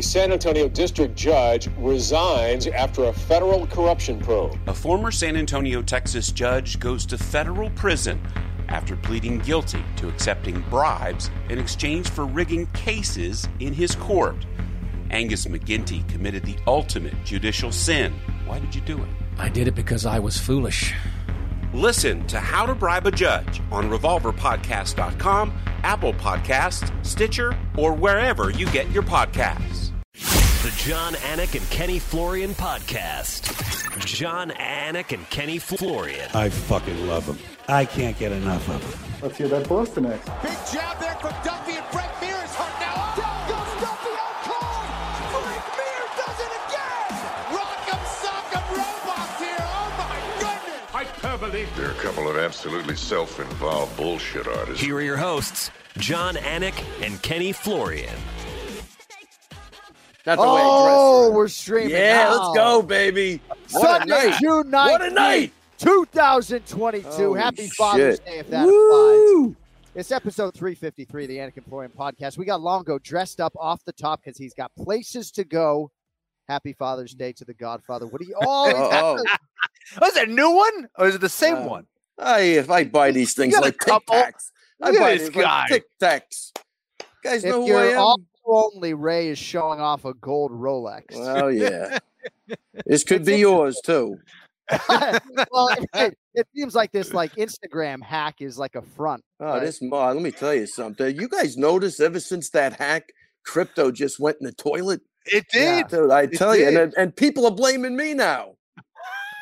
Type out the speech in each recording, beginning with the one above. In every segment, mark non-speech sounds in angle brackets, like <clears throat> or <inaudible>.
San Antonio district judge resigns after a federal corruption probe. A former San Antonio, Texas judge goes to federal prison after pleading guilty to accepting bribes in exchange for rigging cases in his court. Angus McGinty committed the ultimate judicial sin. Why did you do it? I did it because I was foolish. Listen to How to Bribe a Judge on RevolverPodcast.com, Apple Podcasts, Stitcher, or wherever you get your podcasts. The Jon Anik and Kenny Florian podcast. Jon Anik and Kenny Florian. I fucking love them. I can't get enough of them. Let's hear that Boston X. Big jab there from Duffy and Frank Mir is hurt now. Down goes Duffy out cold. Frank Mir does it again. Rock'em sock'em robots here. Oh my goodness. Hyperbole. They're a couple of absolutely self-involved bullshit artists. Here are your hosts, Jon Anik and Kenny Florian. Not the oh, way we're streaming. Yeah, now. let's go, baby. What Sunday, night. June 19th, What a night. 2022. Holy Happy Father's shit. Day if that Woo. applies. It's episode 353 of the Anik and Florian podcast. We got Longo dressed up off the top because he's got places to go. Happy Father's Day to the Godfather. What are you? <laughs> Oh, Oh, Was it a new one or is it the same Uh, one? I, if I buy these things like Tic Tacs, I buy this these like guy. Tic Tacs. Guys know who I am. all only, Ray is showing off a gold Rolex. Well, yeah. <laughs> this could be yours too. <laughs> well, it, it seems like this like Instagram hack is like a front. Oh, right? this ma, oh, let me tell you something. You guys notice ever since that hack, crypto just went in the toilet. It Yeah. did. Dude, I It tell you, and, and people are blaming me now.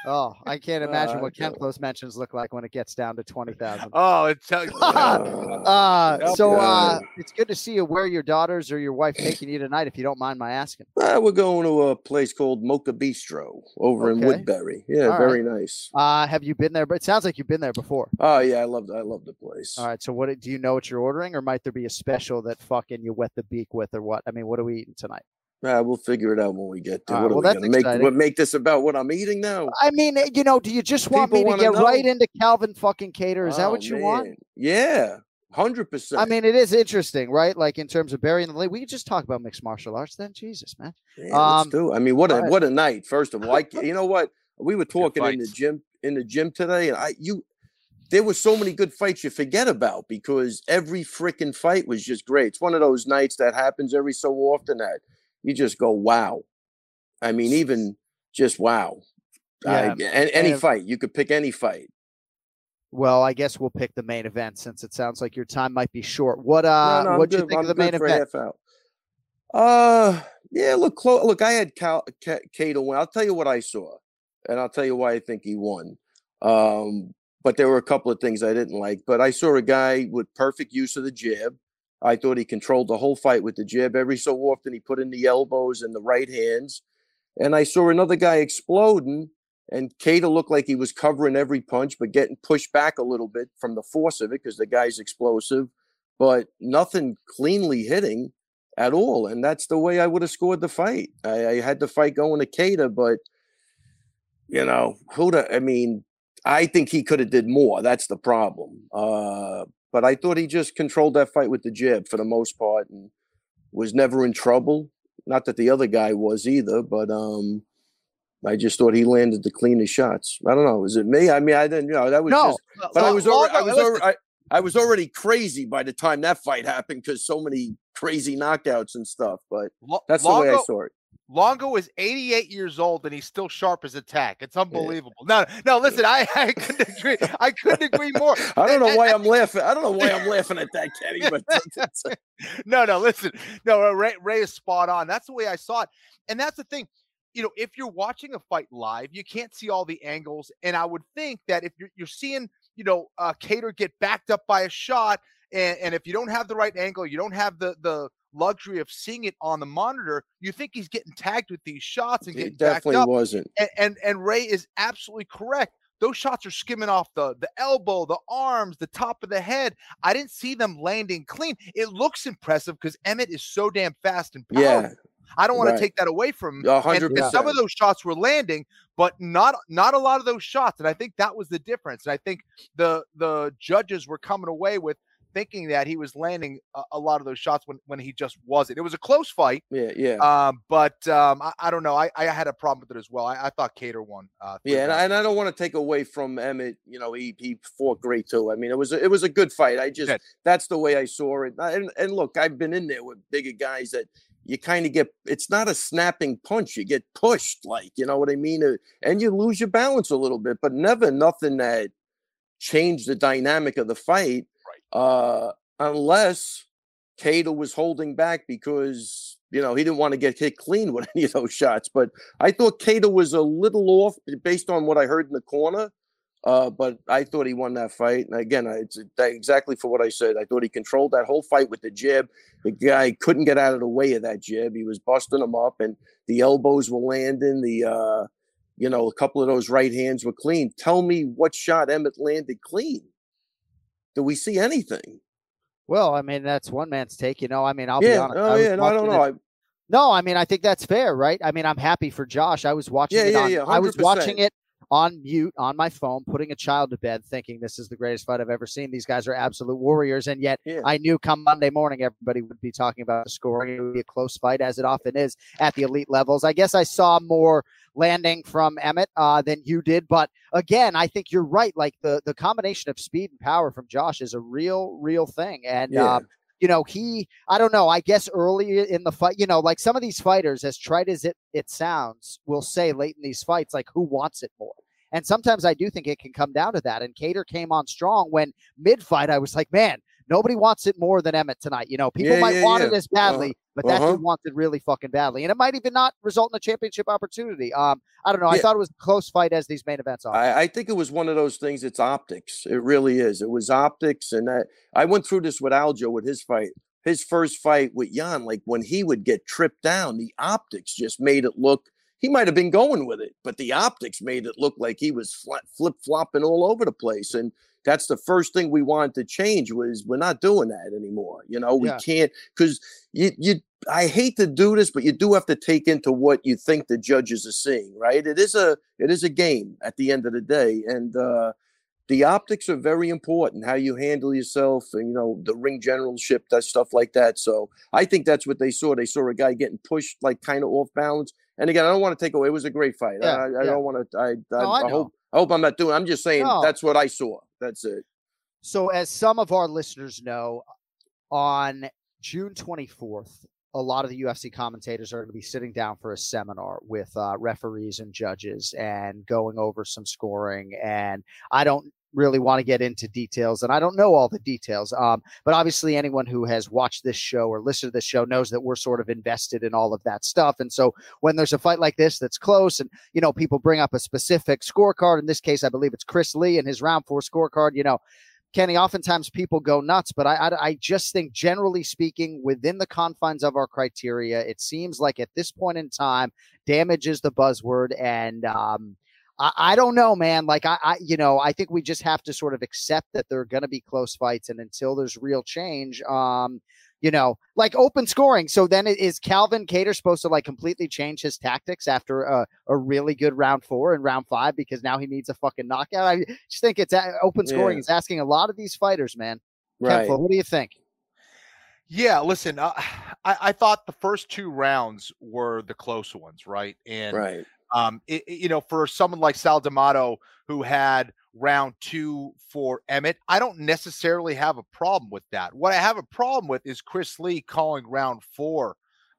Oh, I can't imagine Uh, what Ken. Close mentions look like when it gets down to twenty thousand. Oh, it tells <laughs> Uh, so uh, it's good to see you. Where your daughters or your wife taking you tonight, if you don't mind my asking. Uh, we're going to a place called Mocha Bistro over in Woodbury. Yeah, All very nice. Uh, have you been there? But it sounds like you've been there before. Oh yeah, I love I love the place. All right. So what do you know what you're ordering, or might there be a special that fucking you wet the beak with, or what? I mean, what are we eating tonight? Uh, we'll figure it out when we get there. All what right, are well, we that's gonna make? What make this about what I'm eating now? I mean, eh, you know, do you just want People me to get know. right into Calvin fucking Kattar? Is that Oh, what you want? Yeah, hundred percent. I mean, it is interesting, right? Like in terms of burying the lead. We could just talk about mixed martial arts then. Jesus, man. Yeah, Um, let's do. I mean, what a right. what a night! First of all, like <laughs> you know what we were talking in the gym in the gym today, and I you there were so many good fights you forget about because every freaking fight was just great. It's one of those nights that happens every so often that you just go wow. I mean, even just wow. Yeah, and any and- fight you could pick any fight. Well, I guess we'll pick the main event since it sounds like your time might be short. What uh No, no, what do you think I'm of the main good for a event? Uh, yeah. Look, clo- look. I had Cal- Ca- Kattar win. I'll tell you what I saw, and I'll tell you why I think he won. Um, but there were a couple of things I didn't like. But I saw a guy with perfect use of the jab. I thought he controlled the whole fight with the jab. Every so often, he put in the elbows and the right hands. And I saw another guy exploding, and Kattar looked like he was covering every punch, but getting pushed back a little bit from the force of it because the guy's explosive, but nothing cleanly hitting at all. And that's the way I would have scored the fight. I, I had the fight going to Kattar, but you know, the, I mean, I think he could have did more. That's the problem. Uh, but I thought he just controlled that fight with the jab for the most part and was never in trouble. Not that the other guy was either, but um, I just thought he landed the cleanest shots. I don't know. Is it me? I mean, I didn't. You know, that was No, just. But I was already. I was already. I, I was already crazy by the time that fight happened because so many crazy knockouts and stuff. But that's the way I saw it. Longo is 88 years old and he's still sharp as a tack. It's unbelievable. No, no, listen, I, <laughs> I couldn't agree. I couldn't agree more. I don't know why I'm laughing. I don't know why I'm laughing at that, Kenny. But <laughs> no, no, listen. No, Ray, Ray is spot on. That's the way I saw it. And that's the thing. You know, if you're watching a fight live, you can't see all the angles. And I would think that if you're, you're seeing, you know, uh, Kattar get backed up by a shot, and, and if you don't have the right angle, you don't have the the luxury of seeing it on the monitor, you think he's getting tagged with these shots and getting definitely up. wasn't. And, and and Ray is absolutely correct. Those shots are skimming off the the elbow, the arms, the top of the head. I didn't see them landing clean. It looks impressive because Emmett is so damn fast and powerful. Yeah, I don't want right. to take that away from him. And- and some of those shots were landing, but not not a lot of those shots. And I think that was the difference. And I think the the judges were coming away with thinking that he was landing a, a lot of those shots when when he just wasn't. It was a close fight. Yeah, yeah. Um, but um, I, I don't know. I, I had a problem with it as well. I, I thought Kattar won. Uh, Yeah, and I, and I don't want to take away from Emmett. You know, he he fought great too. I mean, it was a, it was a good fight. I just did. that's the way I saw it. And and look, I've been in there with bigger guys that you kind of get. It's not a snapping punch. You get pushed, like you know what I mean, Uh, and you lose your balance a little bit, but never nothing that changed the dynamic of the fight. Uh, unless Kattar was holding back because you know he didn't want to get hit clean with <laughs> any of those shots. But I thought Kattar was a little off based on what I heard in the corner. Uh, but I thought he won that fight. And again, I- it's exactly for what I said. I thought he controlled that whole fight with the jab. The guy couldn't get out of the way of that jab. He was busting him up, and the elbows were landing. The uh, you know, a couple of those right hands were clean. Tell me what shot Emmett landed clean. Do we see anything? Well, I mean, that's one man's take. You know, I mean, I'll be honest. Oh I yeah. No, I don't know. I, No, I mean, I think that's fair, right? I mean, I'm happy for Josh. I was watching Yeah, it yeah, on yeah, I was watching it on mute on my phone, putting a child to bed, thinking this is the greatest fight I've ever seen. These guys are absolute warriors. And yet Yeah. I knew come Monday morning everybody would be talking about the scoring. It would be a close fight, as it often is at the elite levels. I guess I saw more landing from Emmett uh, than you did. But again, I think you're right. Like the the combination of speed and power from Josh is a real, real thing. And Yeah. um, you know, he, I don't know, I guess early in the fight, you know, like some of these fighters, as trite as it, it sounds, will say late in these fights, like, who wants it more? And sometimes I do think it can come down to that. And Kattar came on strong when mid fight, I was like, man, nobody wants it more than Emmett tonight. You know, people Yeah, might yeah, want yeah. it as badly, Uh-huh. but that Uh-huh. dude wants it really fucking badly. And it might even not result in a championship opportunity. Um, I don't know. I thought it was a close fight as these main events are. I, I think it was one of those things. It's optics. It really is. It was optics, and that I went through this with Aljo with his fight. His first fight with Yan, like when he would get tripped down, the optics just made it look. He might have been going with it, but the optics made it look like he was flip flopping all over the place. And that's the first thing we wanted to change was we're not doing that anymore. You know, we Yeah. can't because you you. I hate to do this, but you do have to take into what you think the judges are seeing, right? It is a it is a game at the end of the day, and uh, the optics are very important. How you handle yourself, and you know the ring generalship, that stuff like that. So I think that's what they saw. They saw a guy getting pushed like kind of off balance. And again, I don't want to take away. It was a great fight. Yeah, I, I yeah. don't want to. I I, No, I I hope I hope I'm not doing. I'm just saying No. that's what I saw. That's it. So, as some of our listeners know, on June 24th, a lot of the UFC commentators are going to be sitting down for a seminar with uh, referees and judges and going over some scoring. And I don't really want to get into details, and I don't know all the details. Um, but obviously, anyone who has watched this show or listened to this show knows that we're sort of invested in all of that stuff. And so, when there's a fight like this that's close, and you know, people bring up a specific scorecard. In this case, I believe it's Chris Lee and his round four scorecard. You know, Kenny, oftentimes people go nuts, but I, I, I just think, generally speaking, within the confines of our criteria, it seems like at this point in time, damage is the buzzword, and um, I, I don't know, man. Like I, I, you know, I think we just have to sort of accept that there are going to be close fights, and until there's real change, um, you know, like open scoring. So then is Calvin Kattar supposed to like completely change his tactics after a, a really good round four and round five because now he needs a fucking knockout? I just think it's uh, open scoring Yeah. is asking a lot of these fighters, man. Right. Flo, what do you think? Yeah, listen, uh, <sighs> I, I thought the first two rounds were the close ones, right? And Right. Um, it, you know, for someone like Sal D'Amato who had round two for Emmett, I don't necessarily have a problem with that. What I have a problem with is Chris Lee calling round four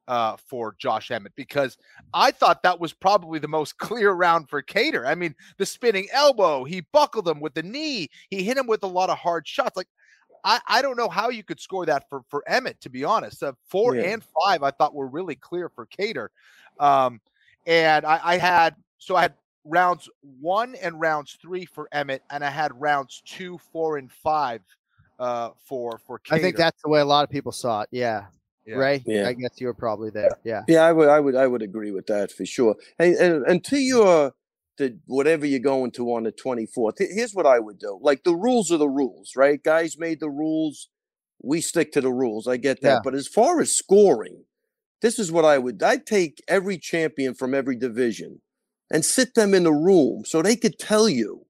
uh, for Josh Emmett because I thought that was probably the most <laughs> clear round for Kattar. I mean, the spinning elbow, he buckled him with the knee, he hit him with a lot of hard shots. Like, I, I don't know how you could score that for, for Emmett, to be honest. Uh, four Yeah. and five, I thought were really clear for Kattar. Um, and I, I had so I had rounds one and rounds three for Emmett, and I had rounds two, four, and five uh, for for. I think that's the way a lot of people saw it. Yeah. Yeah. Ray, Yeah. I guess you were probably there. Yeah. Yeah, I would, I would, I would agree with that for sure. And and, and to your the whatever you're going to on the 24th, here's what I would do. Like the rules are the rules, right? Guys made the rules. We stick to the rules. I get that. Yeah. But as far as scoring, this is what I would. I'd take every champion from every division and sit them in a room so they could tell you,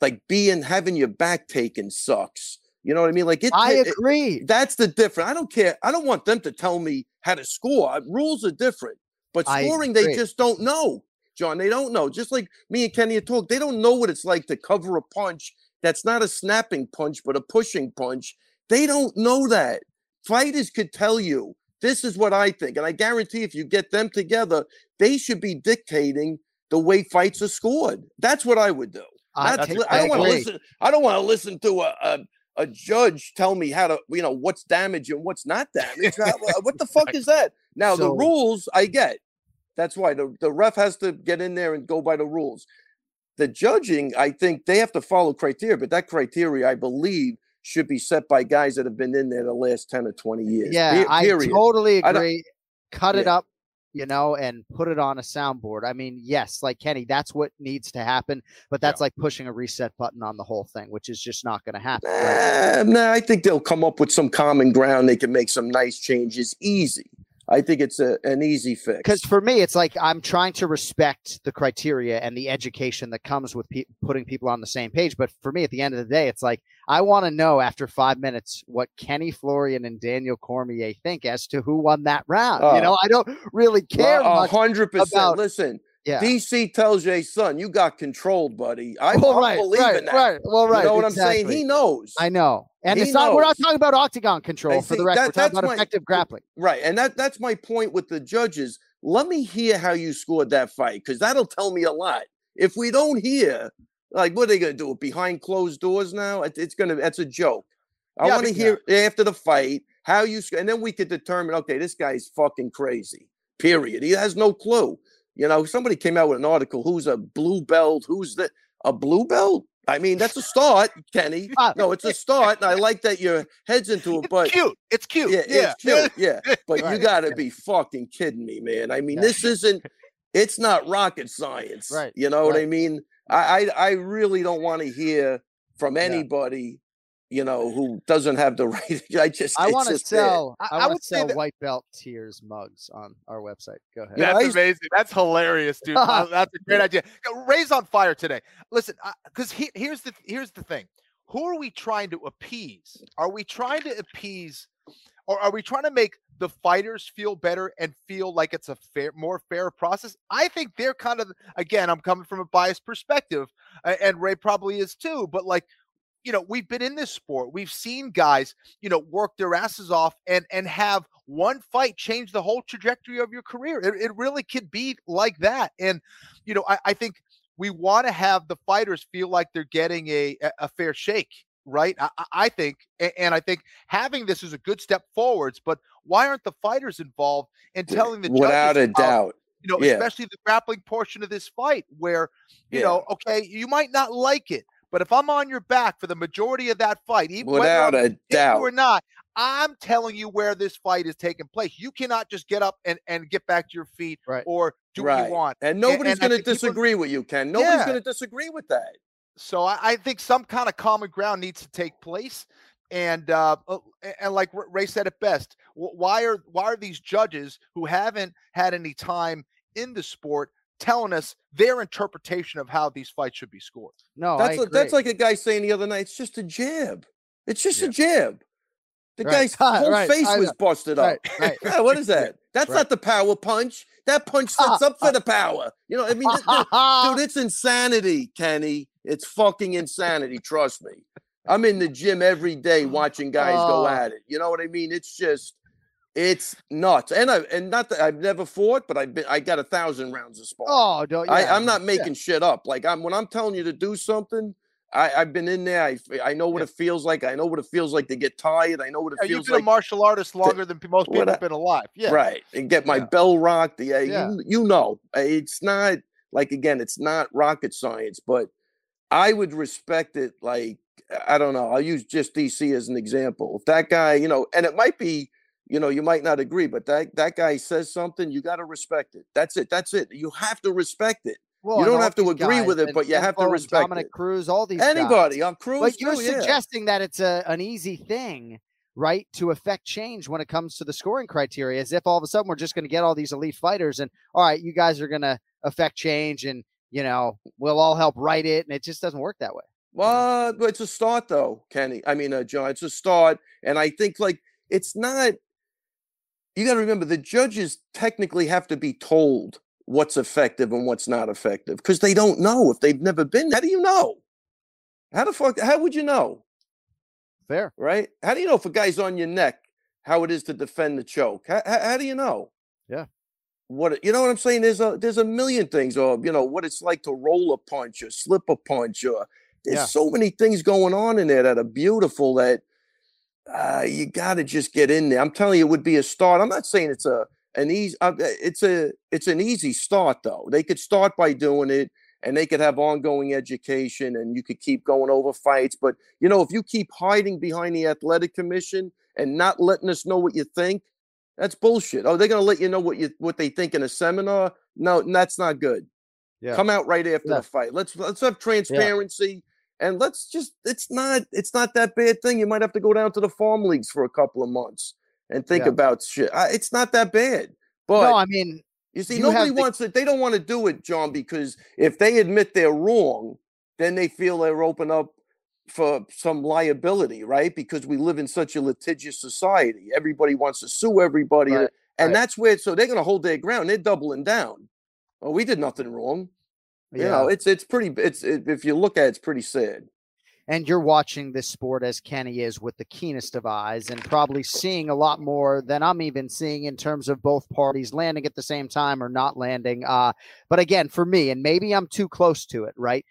like being having your back taken sucks. You know what I mean? Like it. I it- agree. that's the difference. I don't care. I don't want them to tell me how to score. Rules are different, but scoring they just don't know. John, they don't know. Just like me and Kenny talked, they don't know what it's like to cover a punch that's not a snapping punch but a pushing punch. They don't know that. Fighters could tell you this is what I think, and I guarantee if you get them together, they should be dictating the way fights are scored. That's what I would do. I- Not I don't want to listen. I don't want to listen to a, a a judge tell me how to, you know, what's damage and what's not damage. Uh, what the fuck is <laughs> that? Now the rules I get. That's why the, the ref has to get in there and go by the rules. The judging, I think they have to follow criteria, but that criteria, I believe, should be set by guys that have been in there the last 10 or 20 years. Yeah, Pe- I period. totally I don't- agree. Cut it up, you know, and put it on a soundboard. I mean, yes, like Kenny, that's what needs to happen, but that's like pushing a reset button on the whole thing, which is just not going to happen. right? Uh, nah, I think they'll come up with some common ground. They can make some nice changes easy. I think it's a, an easy fix. Because for me, it's like I'm trying to respect the criteria and the education that comes with pe- putting people on the same page. But for me, at the end of the day, it's like I want to know after five minutes what Kenny Florian and Daniel Cormier think as to who won that round. you Oh. know, I don't really care A hundred percent. Listen, Yeah. DC tells Jay, son, you got controlled, buddy. I, Well, right, believing right, that. right. Well, right, You know what I'm saying? He knows. I know. And He it's not, we're not talking about octagon control And for the record. that- we're talking about my- effective grappling. Right. And that that's my point with the judges. Let me hear how you scored that fight because that'll tell me a lot. If we don't hear, like, what are they going to do? Behind closed doors now? It- It's going to, that's a joke. I Yeah, want to hear after the fight how you, and then we could determine, okay, this guy's fucking crazy, period. He has no clue. You know, somebody came out with an article who's a blue belt, who's the, a blue belt? I mean, that's a start, Kenny. <laughs> Ah. No, it's a start. And I like that your head's into it, but cute. It's cute. yeah, Yeah. it's cute. Yeah, <laughs> but you got to be fucking kidding me, man. I mean, Yeah. this isn't. It's not rocket science, Right, You know what I mean? I I, I really don't want to hear from anybody, you know, who doesn't have the <laughs> right. I just. I want to just bad. sell. I- I, I would say sell that- white belt tears mugs on our website. Go ahead. Yeah, That's I used- amazing. That's hilarious, dude. <laughs> That's a great idea. Ray's on fire today. Listen, because he, here's the here's the thing. Who are we trying to appease? Are we trying to appease, or are we trying to make the fighters feel better and feel like it's a fair, more fair process? I think they're kind of again. I'm coming from a biased perspective, and Ray probably is too. But like you know we've been in this sport we've seen guys you know work their asses off and and have one fight change the whole trajectory of your career it, it really could be like that and you know I, I think we want to have the fighters feel like they're getting a a fair shake, right? I, I think, and I think having this is a good step forwards. But why aren't the fighters involved in telling the without a judges doubt? You know, Yeah. especially the grappling portion of this fight, where you Yeah. know, okay, you might not like it, but if I'm on your back for the majority of that fight, even Without a gonna hit you doubt. or not, I'm telling you where this fight is taking place. You cannot just get up and, and get back to your feet right. or do what you want. And nobody's going to think people- disagree with you, Ken. Nobody's Yeah. going to disagree with that. So I, I think some kind of common ground needs to take place. And uh, uh, and like Ray said it best, why are why are these judges who haven't had any time in the sport telling us their interpretation of how these fights should be scored? No, that's like, that's like a guy saying the other night, it's just a jab. It's just a jab. The Right. guy's <laughs> whole Right. face I was know. busted up. Right, right. <laughs> Yeah, what is that? <laughs> That's Right. not the power punch. That punch sets up for the power. You know, I mean, th- th- dude, it's insanity, Kenny. It's fucking insanity. Trust me. I'm in the gym every day watching guys go Oh. at it. You know what I mean? It's just, it's nuts. And I and not that I've never fought, but I've been. I got a thousand rounds of sparring. Oh, don't. I, yeah, I'm not yeah. making shit up. Like I'm when I'm telling you to do something, I, I've been in there. I, I know what it feels like. I know what it feels like to get tired. I know what it Yeah, feels like. you've been like. a martial artist longer than most people I- have been alive. Yeah, Right. And get my bell rocked. Yeah, Yeah. You, you know, it's not like again, it's not rocket science, but I would respect it. Like I don't know. I'll use just DC as an example. If that guy, you know, and it might be, you know, you might not agree, but that that guy says something, you got to respect it. That's it. That's it. You have to respect it. Well, you don't have to agree guys, with it, but you have to respect Dominick it. Cruz, all these Anybody guys. on Cruz But you're too, yeah. suggesting that it's a an easy thing, right, to affect change when it comes to the scoring criteria, as if all of a sudden we're just going to get all these elite fighters, and all right, you guys are going to affect change, and you know we'll all help write it, and it just doesn't work that way. Well, it's a start though, Kenny. I mean, uh, John, it's a start, and I think like it's not. You got to remember the judges technically have to be told what's effective and what's not effective because they don't know if they've never been. How do you know? How the fuck? How would you know? Fair, right? How do you know if a guy's on your neck how it is to defend the choke? How, how, how do you know? Yeah. What you know what I'm saying? There's a there's a million things, or you know what it's like to roll a punch or slip a punch, or there's Yeah. so many things going on in there that are beautiful that uh, you got to just get in there. I'm telling you, it would be a start. I'm not saying it's a an easy. Uh, it's a it's an easy start though. They could start by doing it, and they could have ongoing education, and you could keep going over fights. But you know, if you keep hiding behind the athletic commission and not letting us know what you think, that's bullshit. Oh, they're gonna let you know what you what they think in a seminar? No, that's not good. Yeah. Come out right after Yeah. the fight. Let's let's have transparency and let's just it's not it's not that bad thing. You might have to go down to the farm leagues for a couple of months and think Yeah. about shit. I, it's not that bad. But no, I mean, you see, you nobody wants it. They don't want to do it, John, because if they admit they're wrong, then they feel they're open up for some liability, right? Because we live in such a litigious society. Everybody wants to sue everybody. Right, And right. that's where so they're gonna hold their ground. They're doubling down. Oh, we did nothing wrong. You know, Yeah. it's it's pretty it's it, if you look at it, it's pretty sad. and you're watching this sport as Kenny is with the keenest of eyes and probably seeing a lot more than I'm even seeing in terms of both parties landing at the same time or not landing. Uh, but again, for me, and maybe I'm too close to it, right?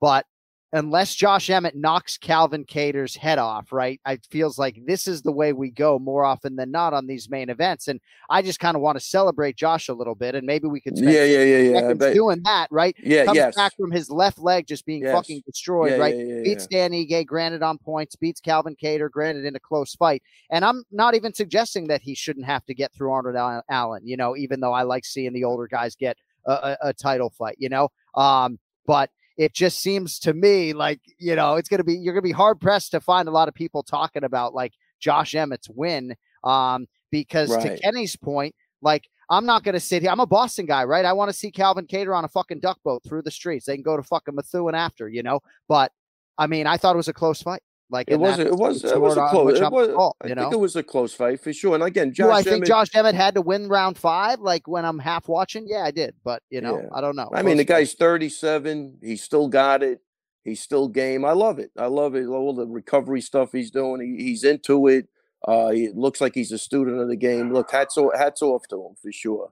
But unless Josh Emmett knocks Calvin Kattar's head off, right? It feels like this is the way we go more often than not on these main events. And I just kind of want to celebrate Josh a little bit, and maybe we could spend Yeah, yeah, yeah, yeah. Bet- doing that, right? Yeah, Comes yes. back from his left leg just being Yes. fucking destroyed, Yeah, right? yeah, yeah, beats. Dan Ige, granted on points, beats Calvin Kattar, granted in a close fight. And I'm not even suggesting that he shouldn't have to get through Arnold Al- Allen, you know, even though I like seeing the older guys get a, a, a title fight, you know. Um, but it just seems to me like, you know, it's gonna be you're gonna be hard pressed to find a lot of people talking about like Josh Emmett's win. Um, because to Kenny's point, like I'm not gonna sit here. I'm a Boston guy, right? I want to see Calvin Kattar on a fucking duck boat through the streets. They can go to fucking Methuen after, you know. But I mean, I thought it was a close fight. Like It was it was it was a close it was, called, I you think it was a close fight for sure. And again, Do Josh I think Emmett- Josh Emmett had to win round five? Like when I'm half watching? Yeah, I did. But you know, Yeah. I don't know. I mean, the fight. guy's 37. He's still got it. He's still game. I love it. I love it. All the recovery stuff he's doing. He, he's into it. Uh, he looks like he's a student of the game. Look, hats off, hats off to him for sure.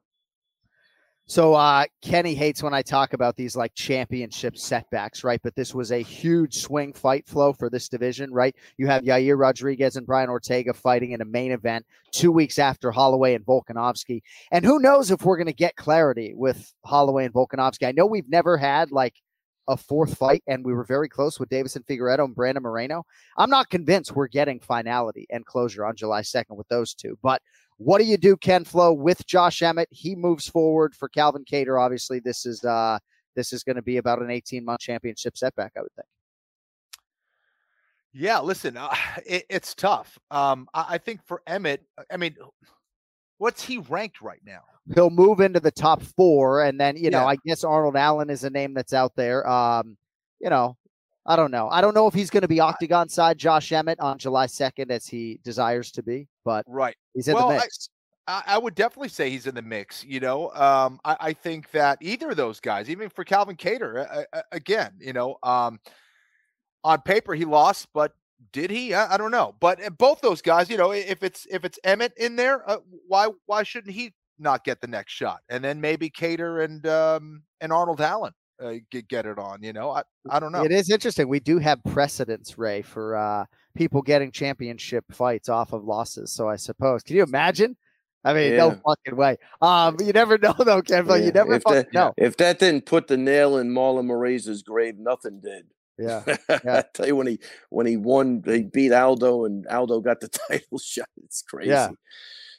So uh, Kenny hates when I talk about these like championship setbacks, right? But this was a huge swing fight flow for this division, right? You have Yair Rodriguez and Brian Ortega fighting in a main event two weeks after Holloway and Volkanovski. And who knows if we're going to get clarity with Holloway and Volkanovski. I know we've never had like a fourth fight, and we were very close with Deiveson Figueiredo and Brandon Moreno. I'm not convinced we're getting finality and closure on July 2nd with those two, but what do you do, Ken Flo, with Josh Emmett? He moves forward for Calvin Kattar. Obviously, this is uh this is going to be about an 18 month championship setback, I would think. Yeah, listen, uh, <sighs> it, it's tough. Um, I, I think for Emmett, I mean, what's he ranked right now? He'll move into the top four, and then you know, Yeah. I guess Arnold Allen is a name that's out there. Um, you know, I don't know. I don't know if he's going to be octagon side Josh Emmett on July 2nd as he desires to be, but Right. he's in well, the mix. I, I would definitely say he's in the mix. You know, um, I, I think that either of those guys, even for Calvin Kattar, uh, again, you know, um, on paper he lost, but did he? I, I don't know. But uh, both those guys, you know, if it's if it's Emmett in there, uh, why why shouldn't he not get the next shot? And then maybe Kattar and um, and Arnold Allen uh, get get it on. You know, I I don't know. It is interesting. We do have precedents, Ray, for uh, people getting championship fights off of losses. So I suppose, can you imagine? I mean, no fucking way. Um, you never <laughs> know though, Ken. Flo. You never if fucking that, know. If that didn't put the nail in Marlon Moraes' grave, nothing did. <laughs> Yeah. I tell you when he when he won, they beat Aldo, and Aldo got the <laughs> title shot. It's crazy. Yeah.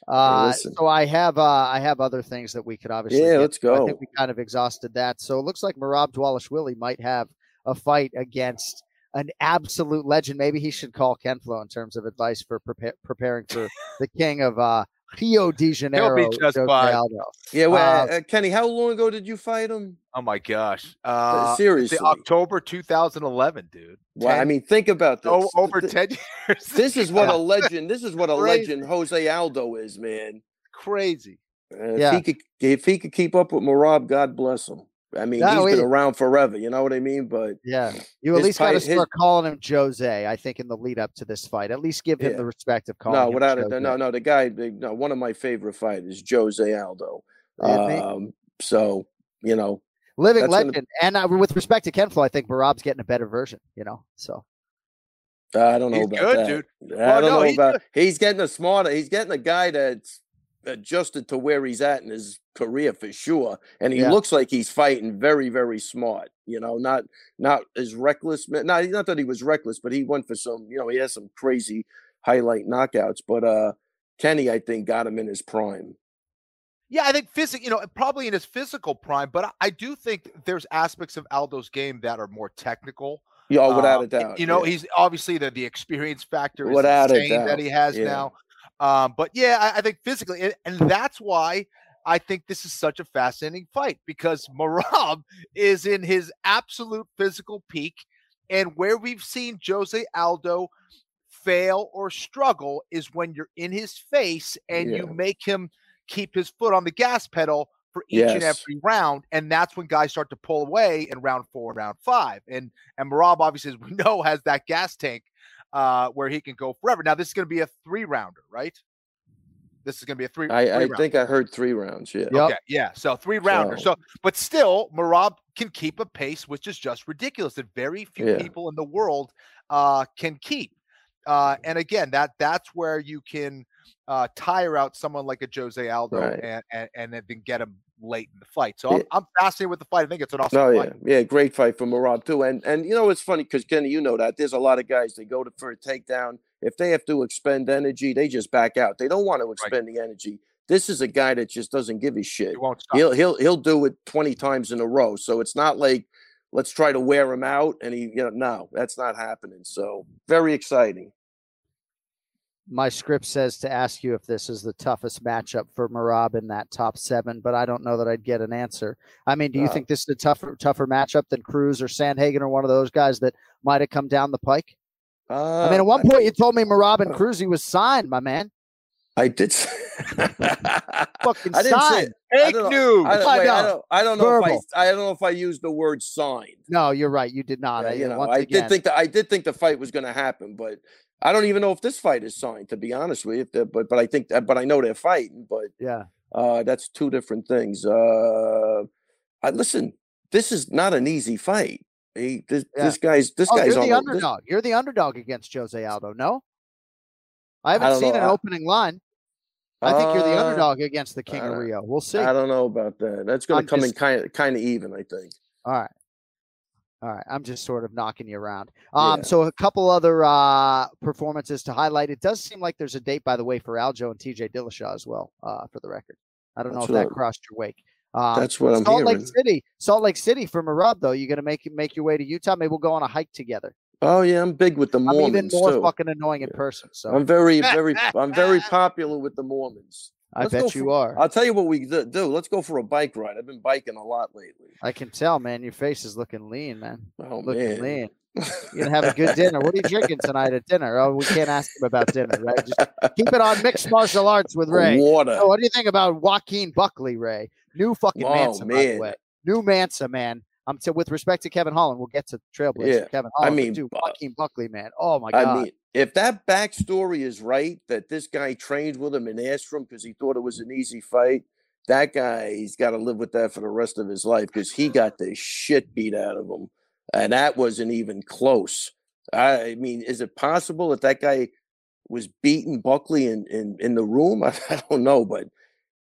Uh, so I have uh, I have other things that we could obviously. Yeah, get let's to. I think we kind of exhausted that. So it looks like Merab Dvalishvili might have a fight against an absolute legend. Maybe he should call Ken Flo in terms of advice for prepa- preparing for the king of uh, Rio de Janeiro. just Jose fine. Aldo. Yeah, well, Uh, uh, Kenny, how long ago did you fight him? Oh my gosh! Uh, seriously. October 2011, dude. Well, I mean, think about this. o- over Th- 10 <laughs> years. This is what a <laughs> legend. This is what a legend Jose Aldo is, man. crazy. Uh, Yeah. If he could, if he could keep up with Merab, God bless him. I mean, No, he's been he- around forever. You know what I mean? But Yeah, you at least got to fight- his- start calling him Jose. I think in the lead up to this fight, at least give him Yeah. the respect of calling him. no, him without it, Jose. no, no. The guy, the- no, one of my favorite fighters, Jose Aldo. Um, so you know, living that's gonna- legend. And uh, with respect to Ken Flo, I think Merab's getting a better version. You know, so I don't know He's about good, that. dude. I Well, don't no, know he's about. good. He's getting a smarter. He's getting a guy that's adjusted to where he's at in his career for sure, and he Yeah. looks like he's fighting very, very smart. You know, not not as reckless. Not not that he was reckless, but he went for some. You know, he has some crazy highlight knockouts. But uh Kenny, I think, got him in his prime. Yeah, I think physical, you know, probably in his physical prime, but I, do think there's aspects of Aldo's game that are more technical. Yeah, oh, without Um, a doubt. You know, yeah. he's obviously the the experience factor is Without a insane that he has yeah. now. Um, but yeah, I, I think physically, and, and that's why I think this is such a fascinating fight because <laughs> Merab is in his absolute physical peak, and where we've seen Jose Aldo fail or struggle is when you're in his face and you make him keep his foot on the gas pedal for each and every round, and that's when guys start to pull away in round four and round five. And and Merab obviously, as we <laughs> know, has that gas tank uh, where he can go forever. Now this is going to be a three rounder, right? This is going to be a three. I, I three-rounder. think I heard three rounds. Yeah. Okay, yeah. So three rounder. So- So, but still, Merab can keep a pace, which is just ridiculous that very few Yeah. people in the world uh, can keep. Uh, and again, that that's where you can uh, tire out someone like a Jose Aldo Right. and, and and then get him late in the fight. So I'm, Yeah. I'm fascinated with the fight. I think it's an awesome No, fight. yeah, yeah, great fight for Murad too. And and you know it's funny because Kenny, you know that there's a lot of guys they go to for a takedown. If they have to expend energy, they just back out. They don't want to expend the energy. This is a guy that just doesn't give a shit. He won't stop. He'll he'll he'll do it twenty times in a row. So it's not like let's try to wear him out. And he, you know, no, that's not happening. So very exciting. My script says to ask you if this is the toughest matchup for Merab in that top seven, but I don't know that I'd get an answer. I mean, do you Uh, think this is a tougher tougher matchup than Cruz or Sandhagen or one of those guys that might have come down the pike? Uh, I mean, at one point you told me Merab and Cruz he was signed, my man. I did. <laughs> Fucking I didn't signed. it. I Fake don't know- news. I don't, I wait, I know. don't, I don't know if I, I don't know if I used the word signed. No, you're right. You did not. Yeah, I, you know, I again, did think that I did think the fight was going to happen, but I don't even know if this fight is signed, to be honest with you. But but I think that, but I know they're fighting. But Yeah. uh, that's two different things. Uh, I listen. This is not an easy fight. He, this, Yeah. this guy's this oh, guy's you're on the this- underdog. You're the underdog against Jose Aldo. No, I haven't don't seen know. an I- opening line. I think you're the Uh, underdog against the King of Rio. We'll see. I don't know about that. That's going to come in kind of kind of even. I think. All right. All right. I'm just sort of knocking you around. Um, Yeah. so a couple other uh performances to highlight. It does seem like there's a date, by the way, for Aljo and TJ Dillashaw as well, uh, for the record. I don't know if that crossed your wake. Um, That's what I'm Salt Lake. City, Salt Lake City from a rub though. You're gonna make make your way to Utah. Maybe we'll go on a hike together. Oh yeah, I'm big with the Mormons. I'm even more too. fucking annoying in person. So I'm very, very, <laughs> I'm very popular with the Mormons. I Let's bet you for- are. I'll tell you what we do. Let's go for a bike ride. I've been biking a lot lately. I can tell, man. Your face is looking lean, man. Oh looking man. lean. <laughs> You're gonna have a good dinner. What are you drinking tonight at dinner? Oh, we can't ask him about dinner, right? Just keep it on mixed martial arts with <laughs> Ray. Water. So what do you think about Joaquin Buckley, Ray? New fucking Oh, Mansa, by the man. way. New Mansa, man. I'm t- with respect to Kevin Holland. We'll get to Trailblazer. Yeah, Kevin I Holland. but mean, dude, Joaquin Buckley, man. Oh my god. I mean, if that backstory is right, that this guy trained with him and asked for him because he thought it was an easy fight, that guy he's got to live with that for the rest of his life because he got the shit beat out of him, and that wasn't even close. I mean, is it possible that that guy was beating Buckley in in, in the room? I, <laughs> I don't know, but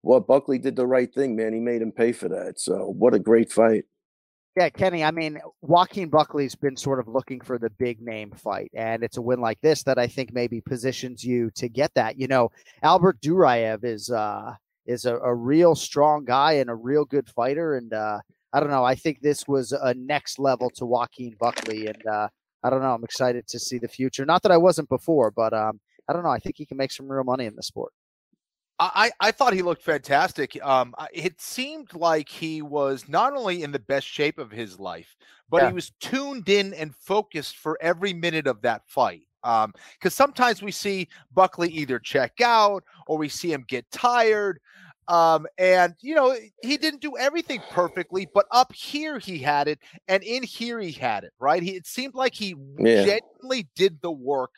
well, Buckley did the right thing, man. He made him pay for that. So what a great fight. Yeah, Kenny. I mean, Joaquin Buckley's been sort of looking for the big name fight, and it's a win like this that I think maybe positions you to get that. You know, Albert Duraev is uh is a, a real strong guy and a real good fighter, and uh I don't know. I think this was a next level to Joaquin Buckley, and uh I don't know. I'm excited to see the future. Not that I wasn't before, but um I don't know. I think he can make some real money in the sport. I, I thought he looked fantastic. Um, it seemed like he was not only in the best shape of his life, but Yeah. he was tuned in and focused for every minute of that fight. Um, because sometimes we see Buckley either check out or we see him get tired. Um, and you know, he didn't do everything perfectly, but up here he had it, and in here he had it, right? He it seemed like he Yeah. genuinely did the work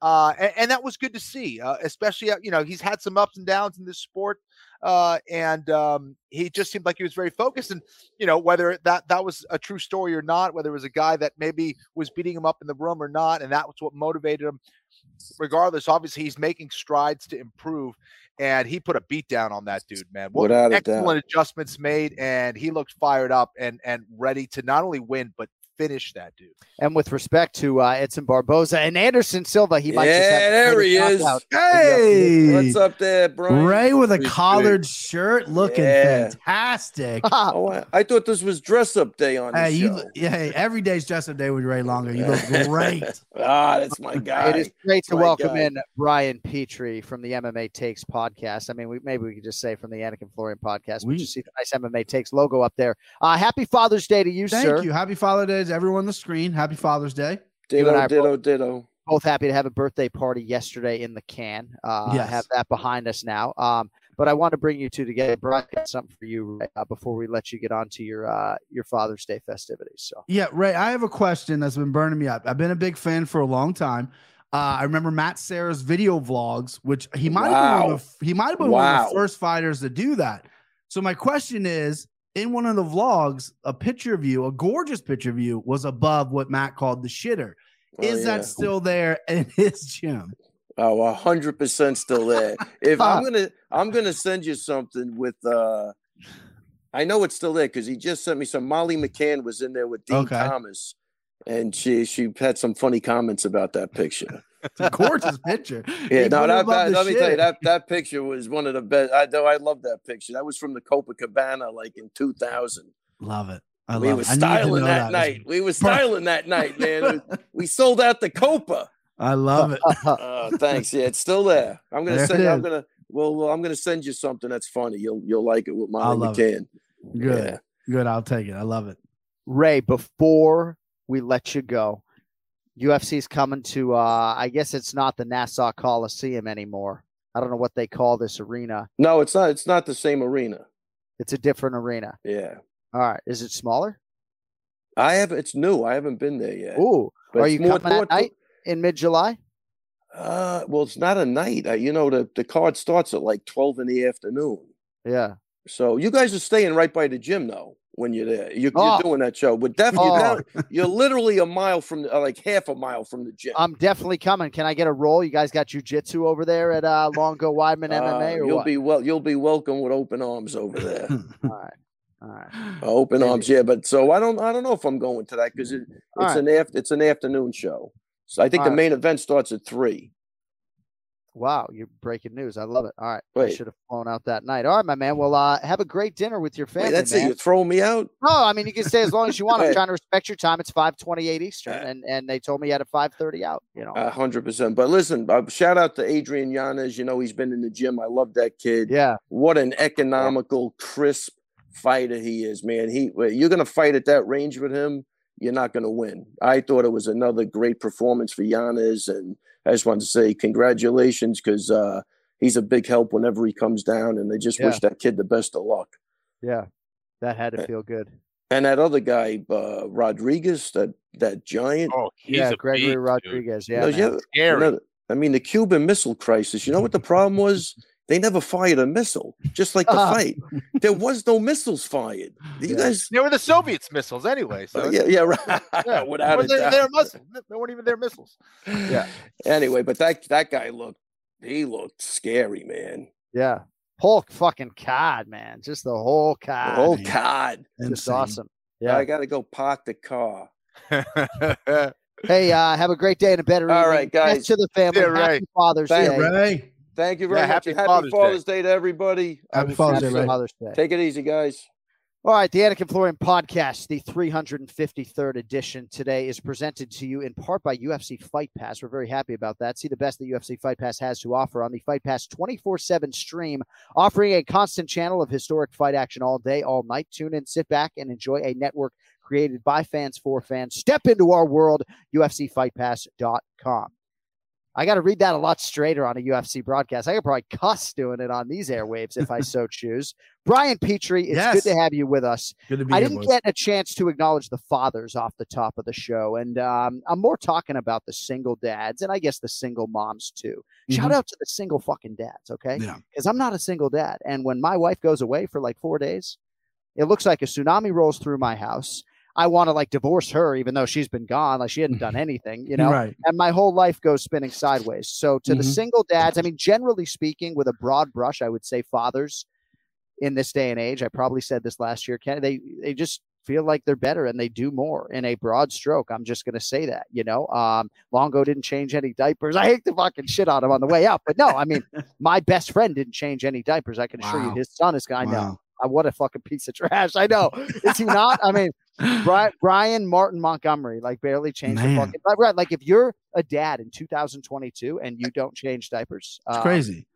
uh, and, and that was good to see. Uh, especially, uh, you know, he's had some ups and downs in this sport, uh, and um, he just seemed like he was very focused. And you know, whether that that was a true story or not, whether it was a guy that maybe was beating him up in the room or not, and that was what motivated him. Regardless, obviously, he's making strides to improve, and he put a beat down on that dude, man. What Without excellent adjustments made, and he looked fired up and and ready to not only win but finish that dude. And with respect to uh, Edson Barboza and Anderson Silva, he might just have Yeah, there he is. knockout. Hey, What's up there, Brian? Ray with a Appreciate it. collared shirt, looking Yeah. fantastic. <laughs> Oh, I, I thought this was dress up day on the Hey, you, yeah, hey, every day's dress up day with Ray Longo. You look <laughs> great. ah, that's my guy. <laughs> It is great to My welcome guy. in Brian Petrie from the MMA Takes podcast. I mean, we, maybe we could just say from the Anik and Florian podcast. We We- just see the nice MMA Takes logo up there. Uh, happy Father's Day to you, Thank sir. you. Happy Father's Day to everyone on the screen. Happy Father's Day. You and I Ditto, are ditto, ditto. Both happy to have a birthday party yesterday in the can. Uh, Yes. Have that behind us now. Um, but I want to bring you two together. Brian, got something for you Ray, uh, before we let you get on to your uh, your Father's Day festivities. So. Yeah, Ray, I have a question that's been burning me up. I've been a big fan for a long time. Uh, I remember Matt Serra's video vlogs, which he might have been one of the, he might have been one of the first fighters to do that. So my question is, in one of the vlogs, a picture of you, a gorgeous picture of you, was above what Matt called the shitter. Oh, Is yeah. that still there in <laughs> his gym? Oh, a hundred percent still there. If I'm <laughs> gonna, I'm gonna send you something with. uh I know it's still there because he just sent me some. Molly McCann was in there with Dean Okay. Thomas, and she she had some funny comments about that picture. It's a gorgeous picture. <laughs> Yeah, He no, that, that the let me tell you that that picture was one of the best. I know I love that picture. That was from the Copacabana, like in 2000. Love it. I we love were it. I need styling that, that. night. We were styling that night, man. <laughs> We sold out the Copa. I love it. <laughs> Uh, thanks. Yeah, it's still there. I'm gonna There send. I'm gonna. Well, well, I'm gonna send you something that's funny. You'll you'll like it with I Molly love McCann. Good. Yeah. Good. I'll take it. I love it. Ray, before we let you go, UFC's coming to uh I guess it's not the Nassau Coliseum anymore. I don't know what they call this arena. No, it's not. It's not the same arena. It's a different arena. Yeah, All right. Is it smaller? I have. It's new. I haven't been there yet. Ooh. But Are you more- coming more at night in mid July? Uh, well, it's not a night. Uh, you know, the, the card starts at like 12 in the afternoon. Yeah. So you guys are staying right by the gym, though, when you're there. You're, Oh. you're doing that show. But definitely, Oh. you're, down- you're literally a mile from, the, uh, like half a mile from the gym. I'm definitely coming. Can I get a roll? You guys got jujitsu over there at uh, Longo Weidman Uh, MMA or you'll what? be well. You'll be welcome with open arms over there. <laughs> All right. All right. Uh, open arms, yeah. But so I don't. I don't know if I'm going to that because it, it's right. an after. It's an afternoon show. So I think All the right. main event starts at three. Wow, you're breaking news. I love it. All right. I should have flown out that night. All right, my man. Well, uh, have a great dinner with your family. Wait, that's man. it. You're throwing me out. No, I mean you can stay as long as you want. I'm <laughs> trying to respect your time. It's 5:28 Eastern, and and they told me you had a 5:30 out. You know. A hundred percent. But listen, uh, shout out to Adrian Yanez. You know he's been in the gym. I love that kid. Yeah. What an economical, crisp fighter he is, man. He you're gonna fight at that range with him. You're not gonna win. I thought it was another great performance for Yanez, and I just wanted to say congratulations because uh, he's a big help whenever he comes down, and they just wish that kid the best of luck. Yeah. That had to feel good. And that other guy, uh, Rodrigues, that that giant. Oh, yeah, Gregory Rodrigues. Yeah. No, man. yeah, you know, I mean, the Cuban Missile Crisis. You know what the problem was? <laughs> They never fired a missile, just like the Uh-huh. fight. There was no missiles fired. You guys, They were the Soviets' missiles anyway. So Uh, yeah, yeah, right. <laughs> yeah. <laughs> Without a they, doubt. they were missiles. They weren't even their missiles. Yeah. Anyway, but that that guy looked, he looked scary, man. Yeah. Hulk fucking cod, man. Just the whole cod. The whole man. cod. Just awesome. Yeah. I got to go park the car. <laughs> Hey, uh, have a great day and a better All evening. right, guys. Best to the family. Yeah, Happy Ray. Father's Thank- Day. Ray. Thank you very Yeah, much. happy happy Father's Father's, Day. Day. to everybody. Happy Father's Day, you Ray. soon. Father's Day. Take it easy, guys. All right, the Anik and Florian podcast, the 353rd edition today is presented to you in part by UFC Fight Pass. We're very happy about that. See the best that UFC Fight Pass has to offer on the Fight Pass 24/7 stream, offering a constant channel of historic fight action all day, all night. Tune in, sit back, and enjoy a network created by fans for fans. Step into our world, UFCFightPass.com. I got to read that a lot straighter on a UFC broadcast. I could probably cuss doing it on these airwaves if I so choose. <laughs> Brian Petrie, it's Yes. good to have you with us. Good to be I didn't get a chance to acknowledge the fathers off the top of the show, and um, I'm more talking about the single dads and I guess the single moms too. Shout Mhm. out to the single fucking dads, okay? Yeah. Because I'm not a single dad, and when my wife goes away for like four days, it looks like a tsunami rolls through my house. I want to like divorce her, even though she's been gone, like she hadn't done anything, you know. Right. And my whole life goes spinning sideways. So to the Mhm. single dads, I mean, generally speaking, with a broad brush, I would say fathers in this day and age. I probably said this last year. Ken, they they just feel like they're better and they do more in a broad stroke. I'm just gonna say that. You know, um, Longo didn't change any diapers. I hate to fucking shit on him on the way up, but no, I mean, <laughs> my best friend didn't change any diapers. I can assure you, his son is. I know. Wow. Uh, What a fucking piece of trash. I know. Is he not? I mean, Brian, Brian Martin Montgomery like barely changed the Man. fucking. Like, right, like if you're a dad in 2022 and you don't change diapers, It's um, crazy.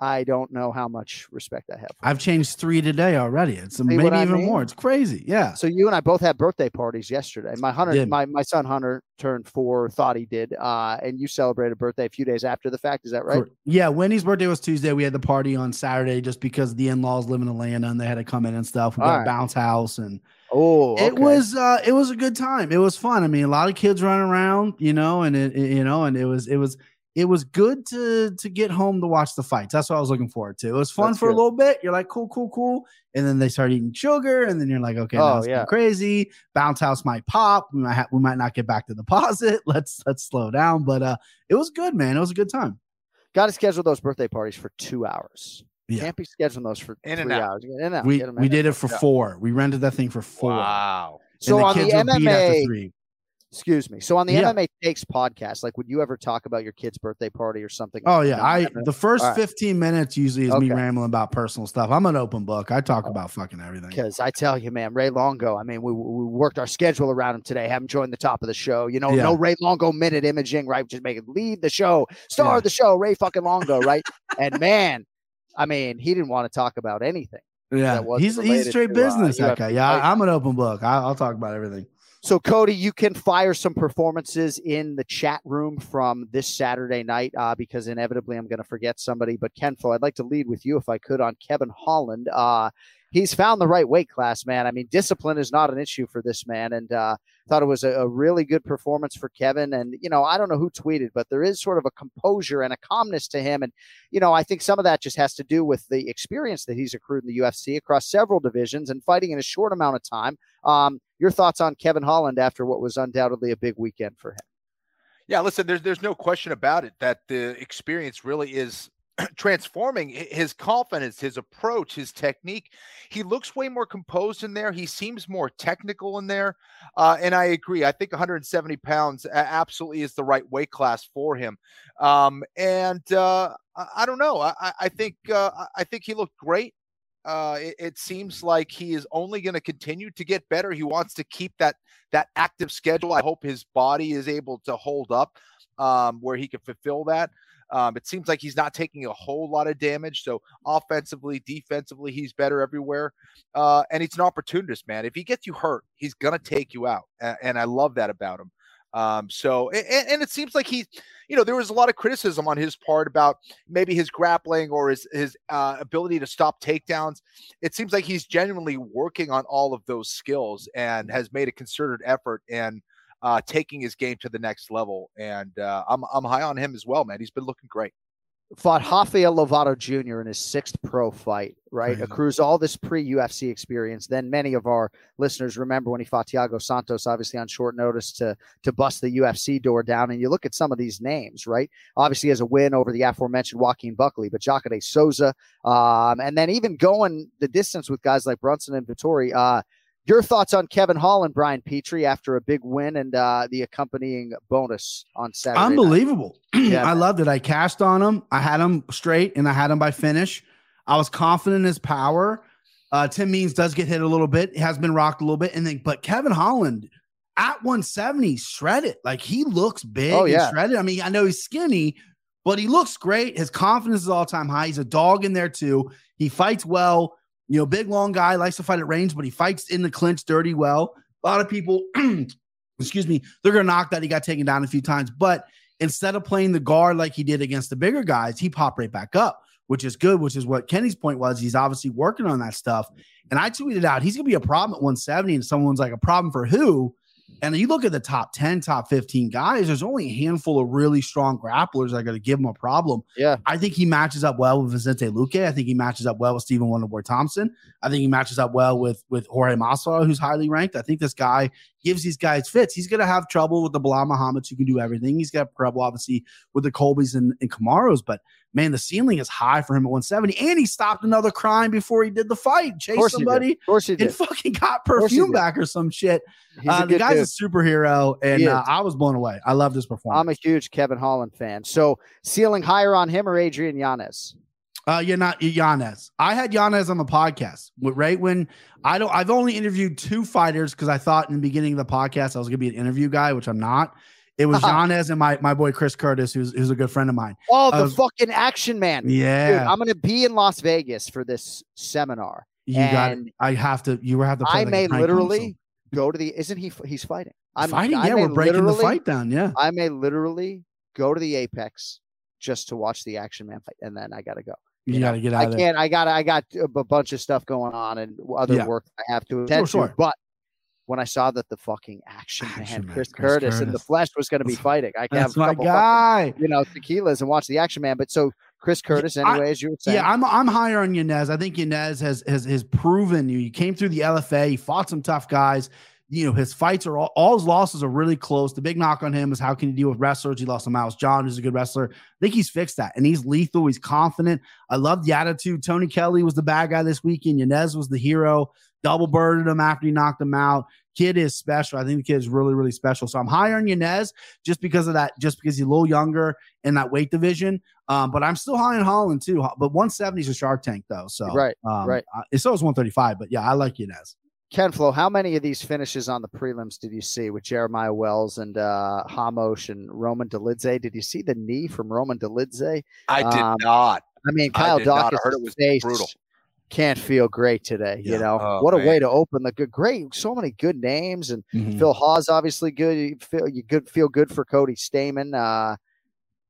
I don't know how much respect I have. for I've changed three today already. It's See maybe even mean? more. It's crazy. Yeah. So you and I both had birthday parties yesterday. My Hunter, Did. my, my son Hunter turned four, thought he did, uh, and you celebrated birthday a few days after the fact. Is that right? Cor- Yeah, Wendy's birthday was Tuesday. We had the party on Saturday just because the in-laws live in Atlanta and they had to come in and stuff. We got a bounce house and Oh, it was uh it was a good time. It was fun. I mean, a lot of kids running around, you know, and it, it- you know, and it was it was it was good to to get home to watch the fights. That's what I was looking forward to. It was fun That's for good. a little bit. You're like, cool, cool, cool. And then they start eating sugar, and then you're like, okay, Oh, yeah. crazy. Bounce house might pop. We might ha- we might not get back to deposit. <laughs> Let's let's slow down. But uh it was good, man. It was a good time. Got to schedule those birthday parties for two hours. Yeah. Can't be scheduling those for In and three out. hours. In and out. we we did it for out. four. We rented that thing for four. Wow. So and on the kids beat after MMA, three. excuse me. So on the Yeah. MMA Takes podcast, like, would you ever talk about your kid's birthday party or something? Oh like yeah. I the first All right. 15 minutes usually is me rambling about personal stuff. I'm an open book. I talk about fucking everything. Because I tell you, man, Ray Longo. I mean, we, we worked our schedule around him today. Have him join the top of the show. You know, Yeah. no Ray Longo minute imaging, right? Just make it lead the show, star Yeah. of the show, Ray fucking Longo, right? <laughs> and man, I mean, he didn't want to talk about anything. Yeah, that he's he's straight to, uh, business. that UFC guy. Yeah. I, I'm an open book. I, I'll talk about everything. So, Cody, you can fire some performances in the chat room from this Saturday night uh, because inevitably I'm going to forget somebody. But Kenfo, I'd like to lead with you if I could on Kevin Holland. Uh, he's found the right weight class, man. I mean, discipline is not an issue for this man, and uh, thought it was a, a, really good performance for Kevin. And you know, I don't know who tweeted, but there is sort of a composure and a calmness to him, and you know, I think some of that just has to do with the experience that he's accrued in the UFC across several divisions and fighting in a short amount of time. Um, your thoughts on Kevin Holland after what was undoubtedly a big weekend for him? Yeah, listen, there's there's no question about it that the experience really is transforming his confidence, his approach, his technique. He looks way more composed in there. He seems more technical in there. Uh, and I agree. I think 170 pounds absolutely is the right weight class for him. Um, and uh, I, I, don't know. I, I think uh, I think he looked great. Uh, it, it, seems like he is only going to continue to get better. He wants to keep that that active schedule. I hope his body is able to hold up um, where he can fulfill that. Um, it seems like he's not taking a whole lot of damage. So offensively, defensively, he's better everywhere. Uh, and he's an opportunist, man. If he gets you hurt, he's gonna take you out, and, and I love that about him. Um, so and, and, it seems like he, you know, there was a lot of criticism on his part about maybe his grappling or his his uh, ability to stop takedowns. It seems like he's genuinely working on all of those skills and has made a concerted effort and uh, taking his game to the next level. And uh, I'm I'm high on him as well, man. He's been looking great. Fought Rafael Lovato Jr. in his sixth pro fight, right? Crazy. Accrues all this pre UFC experience. Then many of our listeners remember when he fought Thiago Santos, obviously on short notice to to bust the UFC door down. And you look at some of these names, right? Obviously, has a win over the aforementioned Joaquin Buckley, but Jacare Souza, um, and then even going the distance with guys like Brunson and Vettori. Uh, your thoughts on Kevin Holland Brian Petrie after a big win and uh, the accompanying bonus on Saturday? Unbelievable. <clears throat> yeah, I loved it. I cast on him. I had him straight and I had him by finish. I was confident in his power. Uh, Tim Means does get hit a little bit, He has been rocked a little bit. And then, but Kevin Holland at 170 shredded. Like he looks big oh, yeah. shredded. I mean, I know he's skinny, but he looks great. His confidence is all time high. He's a dog in there too. He fights well. You know, big long guy likes to fight at range, but he fights in the clinch dirty well. A lot of people, <clears throat> excuse me, they're gonna knock that he got taken down a few times, but instead of playing the guard like he did against the bigger guys, he popped right back up, which is good. Which is what Kenny's point was. He's obviously working on that stuff. And I tweeted out he's gonna be a problem at 170, and someone's like a problem for who? And you look at the top 10, top 15 guys, there's only a handful of really strong grapplers that are going to give him a problem. Yeah. I think he matches up well with Vicente Luque. I think he matches up well with Stephen Wonderboy Thompson. I think he matches up well with, with Jorge Masvidal, who's highly ranked. I think this guy gives these guys fits. He's going to have trouble with the Belal Muhammad's who can do everything. He's got trouble, obviously, with the Colbys and, and Kamaros, but man, the ceiling is high for him at 170. And he stopped another crime before he did the fight, chased somebody, of course he did. and fucking got perfume back or some shit. Uh, the guy's dude. a superhero, and uh. I was blown away. I love this performance. I'm a huge Kevin Holland fan. So ceiling higher on him or Adrian Yanez? Uh, you're not Yanez. I had Yanez on the podcast right when I don't. I've only interviewed two fighters because I thought in the beginning of the podcast I was gonna be an interview guy, which I'm not. It was <laughs> uh-huh. Yanez and my my boy Chris Curtis, who's who's a good friend of mine. Oh, the was- fucking action man. Yeah. Dude, I'm going to be in Las Vegas for this seminar. You got. and I have to. You have to. I like may literally console. go to the. Isn't he? He's fighting. I'm fighting. I Yeah, we're breaking the fight down. Yeah. I may literally go to the Apex just to watch the action man fight, and then I got to go. You got to get out I of can't. I got. I got a bunch of stuff going on and other Yeah. work I have to attend sure. to. But when I saw that the fucking action, Action man, Chris, Chris Curtis, in the flesh was going to be fighting, I can have a my couple fucking, guy. you know, tequilas and watch the action man. But so Chris Curtis, I- anyway, as you were saying, Yeah, I'm I'm higher on Yanez. I think Yanez has has has proven you. He came through the LFA. He fought some tough guys. You know, his fights are all, all his losses are really close. The big knock on him is how can he deal with wrestlers? He lost to Miles John, who's a good wrestler. I think he's fixed that, and he's lethal. He's confident. I love the attitude. Tony Kelly was the bad guy this weekend. Yanez was the hero. Double birded him after he knocked him out. Kid is special. I think the kid is really, really special. So I'm higher on Yanez just because of that, just because he's a little younger in that weight division. Um, but I'm still high on Holland too. But 170 is a Shark Tank though. So Right, um, right. Uh, it's always 135. But yeah, I like Yanez. Ken Flo, how many of these finishes on the prelims did you see with Jeremiah Wells and uh, Hamosh and Roman Dolidze? Did you see the knee from Roman Dolidze? I did Um, not. I mean, I Kyle did not. I Daukaus' heard it was face brutal. Can't feel great today. You know, Oh, what a man. way to open the good, great, so many good names, and Mhm. Phil Hawes obviously good. You feel you good, feel good for Cody Stamann. Uh,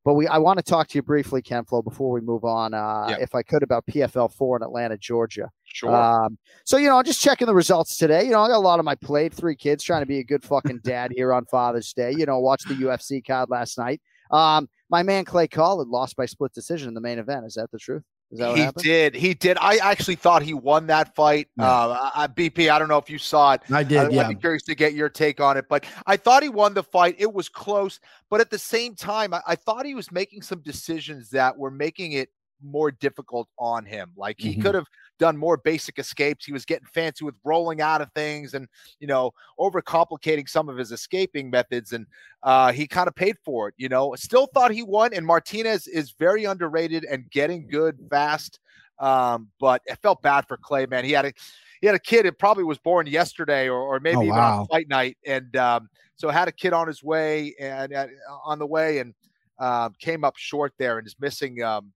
But we, I want to talk to you briefly, Ken Flo, before we move on, uh, Yeah. if I could, about PFL four in Atlanta, Georgia. Sure. Um, so you know, I'm just checking the results today. You know, I got a lot of my plate. Three kids, trying to be a good fucking dad here on Father's Day. You know, watched the UFC card last night. Um, my man Clay Collard lost by split decision in the main event. Is that the truth? Is that what he happened? did. He did. I actually thought he won that fight. Uh, I, BP, I don't know if you saw it. I did, I'd be curious to get your take on it, but I thought he won the fight. It was close, but at the same time, I, I thought he was making some decisions that were making it more difficult on him. Like he Mhm. could have done more basic escapes. He was getting fancy with rolling out of things and you know overcomplicating some of his escaping methods, and uh, he kind of paid for it. You know, still thought he won, and Martinez is very underrated and getting good fast. Um, but it felt bad for Clay, man. He had a he had a kid It probably was born yesterday or, or maybe Oh, even wow. on fight night, and um, so had a kid on his way and uh, on the way, and um, came up short there and is missing, um,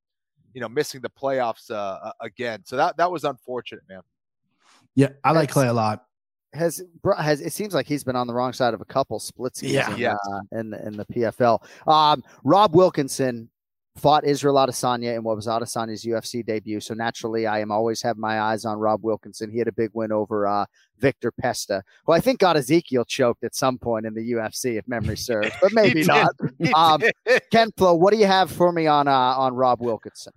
you know, missing the playoffs uh, again. So that that was unfortunate, man. Yeah, I like Clay a lot. has bro- has it seems like he's been on the wrong side of a couple splits Yeah. in, Yes. uh, in the in the PFL. Um, Rob Wilkinson fought Israel Adesanya in what was Adesanya's UFC debut. So naturally, I am always have my eyes on Rob Wilkinson. He had a big win over uh, Victor Pesta, who I think got Ezekiel choked at some point in the UFC, if memory <laughs> serves, but maybe not. <laughs> Um. Ken Flo, what do you have for me on uh, on Rob Wilkinson?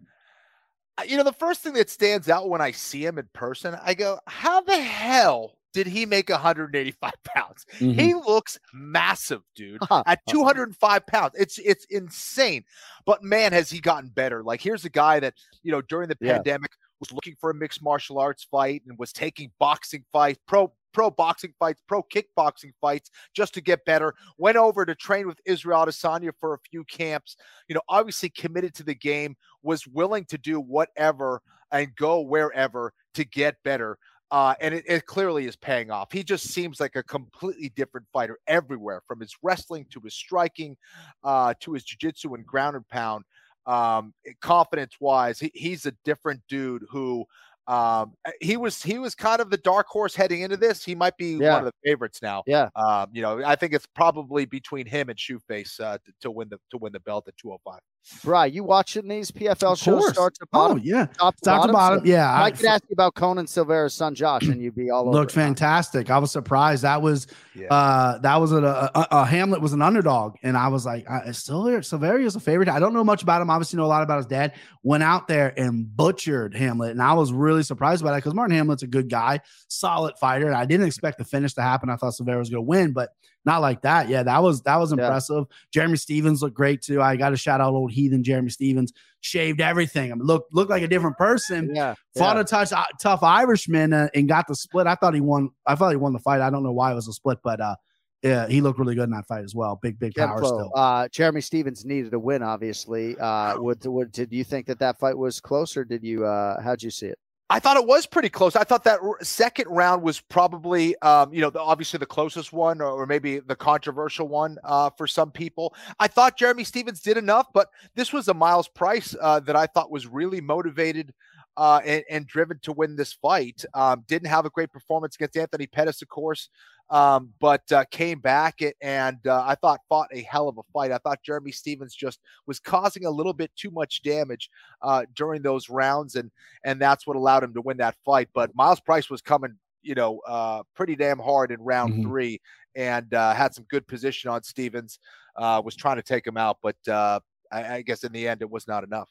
Uh, you know, the first thing that stands out when I see him in person, I go, how the hell did he make 185 <laughs> pounds? Mm-hmm. He looks massive, dude. At 205 pounds. It's it's insane. But man, has he gotten better. Like here's a guy that, you know, during the Yeah. pandemic was looking for a mixed martial arts fight and was taking boxing fights, pro pro boxing fights, pro kickboxing fights just to get better. Went over to train with Israel Adesanya for a few camps. You know, obviously committed to the game, was willing to do whatever and go wherever to get better. Uh, and it, it clearly is paying off. He just seems like a completely different fighter everywhere, from his wrestling to his striking, uh, to his jiu-jitsu and ground and pound. Um, confidence wise, he, he's a different dude who um he was he was kind of the dark horse heading into this. He might be Yeah. one of the favorites now. Yeah. Um, you know, I think it's probably between him and Shoeface uh, to, to win the to win the belt at 205. Bri, you watching these PFL Of shows course. start to Oh bottom? yeah, top to top to bottom? bottom. Yeah, I, I- could ask you about Conan Silveira's son Josh, and you'd be all over. looked it, huh? fantastic. I was surprised. That was Yeah. uh that was a, a, a Hamlet was an underdog, and I was like, uh, Silver Silveira is a favorite. I don't know much about him. Obviously, know a lot about his dad. Went out there and butchered Hamlet, and I was really surprised by that because Martin Hamlet's a good guy, solid fighter, and I didn't expect the finish to happen. I thought Silveira was going to win, but not like that. Yeah, that was that was Yeah. impressive. Jeremy Stephens looked great too. I got to shout out old heathen Jeremy Stephens. Shaved everything. I mean, looked looked like a different person Yeah, fought yeah. a touch, uh, tough Irishman uh, and got the split. I thought he won. I thought he won the fight. I don't know why it was a split, but uh, yeah, he looked really good in that fight as well. Big, big power still. uh, Jeremy Stephens needed a win, obviously. Uh, would, would did you think that that fight was closer? did you? Uh, how'd you see it? I thought it was pretty close. I thought that second round was probably, um, you know, the, obviously the closest one, or, or maybe the controversial one uh, for some people. I thought Jeremy Stephens did enough, but this was a Myles Price uh, that I thought was really motivated uh, and, and driven to win this fight. Um, didn't have a great performance against Anthony Pettis, of course, um, but uh, came back and uh, I thought fought a hell of a fight. I thought Jeremy Stephens just was causing a little bit too much damage uh, during those rounds, and and that's what allowed him to win that fight. But Myles Price was coming, you know, uh, pretty damn hard in round Mhm. three, and uh, had some good position on Stephens. Uh, was trying to take him out, but uh, I, I guess in the end it was not enough.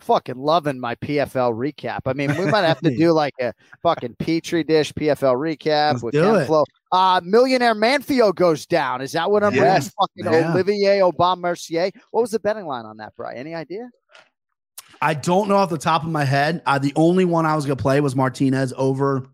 Fucking loving my PFL recap. I mean, we might have to <laughs> do like a fucking petri dish PFL recap Let's with do Ken it. Flo. Uh, Millionaire Manfio goes down. Is that what I'm reading? Fucking man. Olivier Aubin Mercier. What was the betting line on that, Bri? Any idea? I don't know off the top of my head. Uh, the only one I was going to play was Martinez over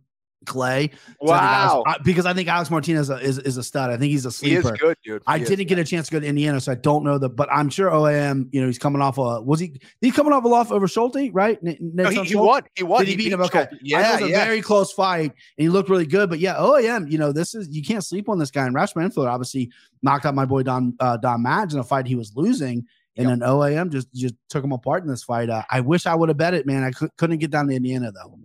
Clay. So I think Alex- Wow. I- because I think Alex Martinez is, is a stud. I think he's a He is sleeper. good, dude. I He is. didn't get a chance to go to Indiana, so I don't know the. But I'm sure OAM. You know, he's coming off a. Was he? He coming off a loss over Schulte, right? N- No, he, he Schulte? won. He won. Did he, beat him? Okay. Schulte. I Yeah, it was a yeah. very close fight, and he looked really good. But yeah, OAM, you know, this is you can't sleep on this guy. And Raush Manfio obviously knocked out my boy Don uh, Don Madge in a fight he was losing, and then OAM just just took him apart in this fight. Uh, I wish I would have bet it, man. I couldn't get down to Indiana though.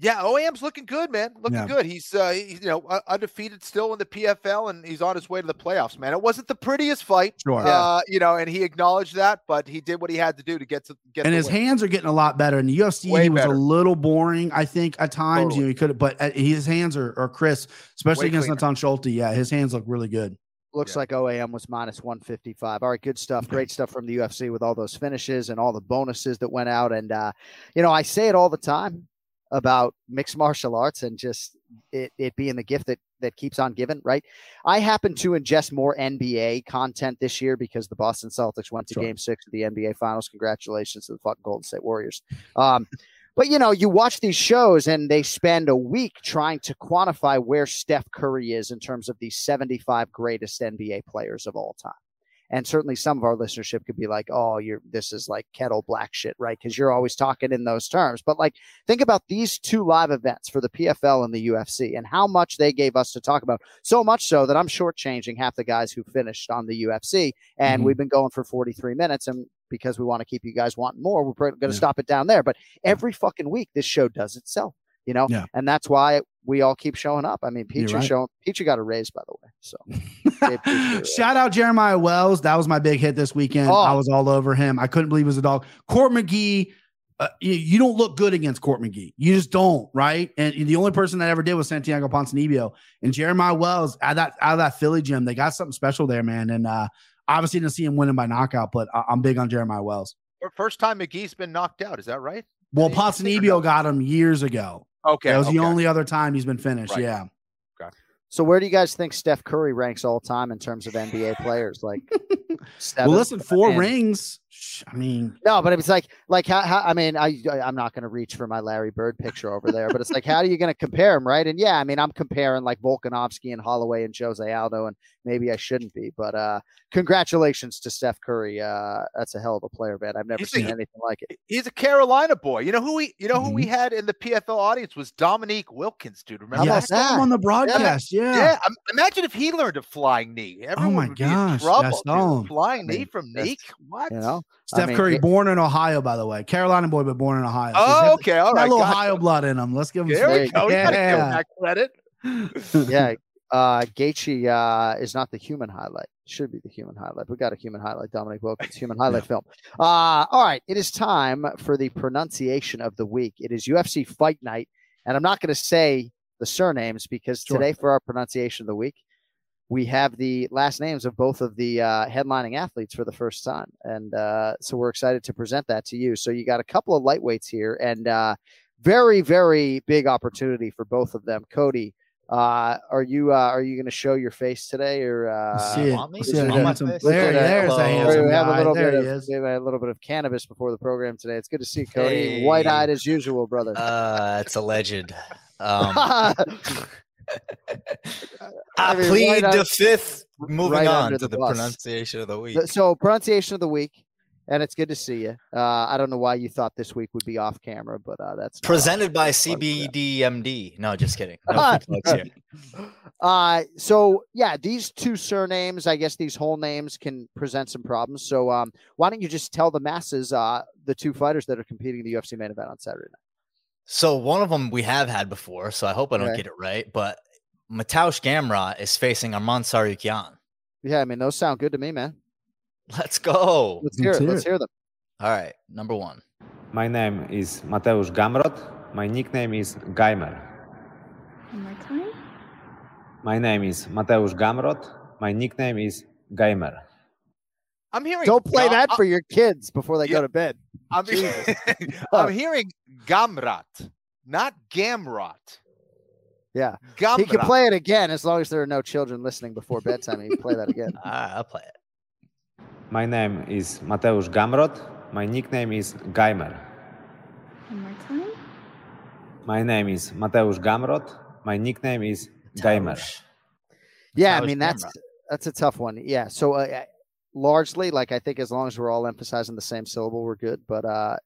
Yeah, OAM's looking good, man. Looking Yeah. good. He's uh, he- you know uh, undefeated still in the PFL, and he's on his way to the playoffs. Man, it wasn't the prettiest fight, Sure. uh, you know, and he acknowledged that, but he did what he had to do to get to get. and the his win. hands are getting a lot better. In the UFC, Way he was better. a little boring, I think, at times. Totally. You know, he could, but uh, his hands are, are crisp, especially Way against cleaner. Natan Schulte. Yeah, his hands look really good. Looks like OAM was minus 155. All right, good stuff. Great stuff from the UFC with all those finishes and all the bonuses that went out. And, uh, you know, I say it all the time about mixed martial arts and just it, it being the gift that, that keeps on giving, right? I happen to ingest more NBA content this year because the Boston Celtics went to Sure. game six of the NBA Finals. Congratulations to the fucking Golden State Warriors. Um, but you know, you watch these shows and they spend a week trying to quantify where Steph Curry is in terms of the 75 greatest NBA players of all time. And certainly some of our listenership could be like, oh, you're this is like kettle black shit, right? Because you're always talking in those terms. But like think about these two live events for the PFL and the UFC and how much they gave us to talk about. So much so that I'm shortchanging half the guys who finished on the UFC. And Mhm. we've been going for 43 minutes. And because we want to keep you guys wanting more, we're going to Yeah. stop it down there. But every fucking week, this show does itself, you know? Yeah. And that's why we all keep showing up. I mean, You're Peachy right. showing Peachy got a raise, by the way. So <laughs> they appreciate it. Shout out Jeremiah Wells. That was my big hit this weekend. Oh. I was all over him. I couldn't believe it was a dog. Court McGee, uh, you, you don't look good against Court McGee. You just don't, right? And the only person that ever did was Santiago Ponzinibbio. And Jeremiah Wells, out of that, out of that Philly gym, they got something special there, man. And uh, obviously didn't see him winning by knockout, but I- I'm big on Jeremiah Wells. First time McGee's been knocked out. Is that right? Well, Did he get Ponzinibbio got him years ago. Okay, That was the only other time he's been finished. Right. Yeah. Okay. So where do you guys think Steph Curry ranks all time in terms of NBA players? Like, seven? <laughs> Well, listen, four And- rings. Sh- I mean, No, but it's like, like how, how I mean, I, I I'm not going to reach for my Larry Bird picture over there, but it's like, how are you going to compare him, right? And yeah, I mean, I'm comparing like Volkanovski and Holloway and Jose Aldo, and maybe I shouldn't be, but uh, congratulations to Steph Curry. Uh, that's a hell of a player, man. I've never He's a- seen anything like it. He's a Carolina boy. You know who we you know who Mm-hmm. we had in the PFL audience was Dominique Wilkins, dude. Remember yeah, I that? saw him on the broadcast. Yeah. Yeah, im- imagine if he learned a flying knee. Everyone Oh my would be in gosh, trouble. dude. Flying I mean, knee from that's- Neek? What? You know, I Steph mean, Curry, it- born in Ohio, by the way. Carolina boy, but born in Ohio. So Oh, got- okay, all right. got a little. Ohio blood in him. Let's give him There some. we go. You Yeah. that credit. <laughs> yeah, uh, Gaethje uh, is not the human highlight. Should be the human highlight. We got a human highlight. Dominique Wilkins, human highlight <laughs> film. Uh, all right, it is time for the pronunciation of the week. It is UFC Fight Night, and I'm not going to say the surnames because Sure. today for our pronunciation of the week, we have the last names of both of the uh, headlining athletes for the first time, and uh, so we're excited to present that to you. So you got a couple of lightweights here, and uh, very, very big opportunity for both of them. Cody, uh, are you uh, are you going to show your face today, or uh, see it. me Let's to see it. show my Handsome- face? There, Look at that. there's a Hello. handsome we have a little bit he of is. we have a little bit of cannabis before the program today. It's good to see Cody. Hey. White eyed as usual, brother. Uh, it's a legend. <laughs> Um, I I mean, plead right the fifth. Moving right on to the the, pronunciation of the week. So pronunciation of the week, and it's good to see you. Uh, I don't know why you thought this week would be off camera, but uh, that's Presented by off- plug for that. CBDMD. No, just kidding. No. <laughs> <laughs> Uh, so yeah, these two surnames, I guess these whole names can present some problems. So um, why don't you just tell the masses uh, the two fighters that are competing in the UFC main event on Saturday night? So one of them we have had before, so I hope I don't Okay. get it right. But Mateusz Gamrot is facing Armand Tsarukyan. Yeah, I mean those sound good to me, man. Let's go. Let's hear it. Let's hear them. All right, number one. My name is Mateusz Gamrot. My nickname is Geimer. One more time. My name is Mateusz Gamrot. My nickname is Geimer. I'm hearing Don't play that uh, for your kids before they yeah. go to bed. I'm, <laughs> I'm hearing Gamrat, not Gamrot. Yeah, Gamrat. he can play it again as long as there are no children listening before bedtime. He can play that again. All right, <laughs> I'll play it. My name is Mateusz Gamrot. My nickname is Geimer. One more time. My name is Mateusz Gamrot. My nickname is Geimer. Yeah, I mean that's that's a tough one. Yeah, so uh, largely. Like I think as long as we're all emphasizing the same syllable, we're good. But uh,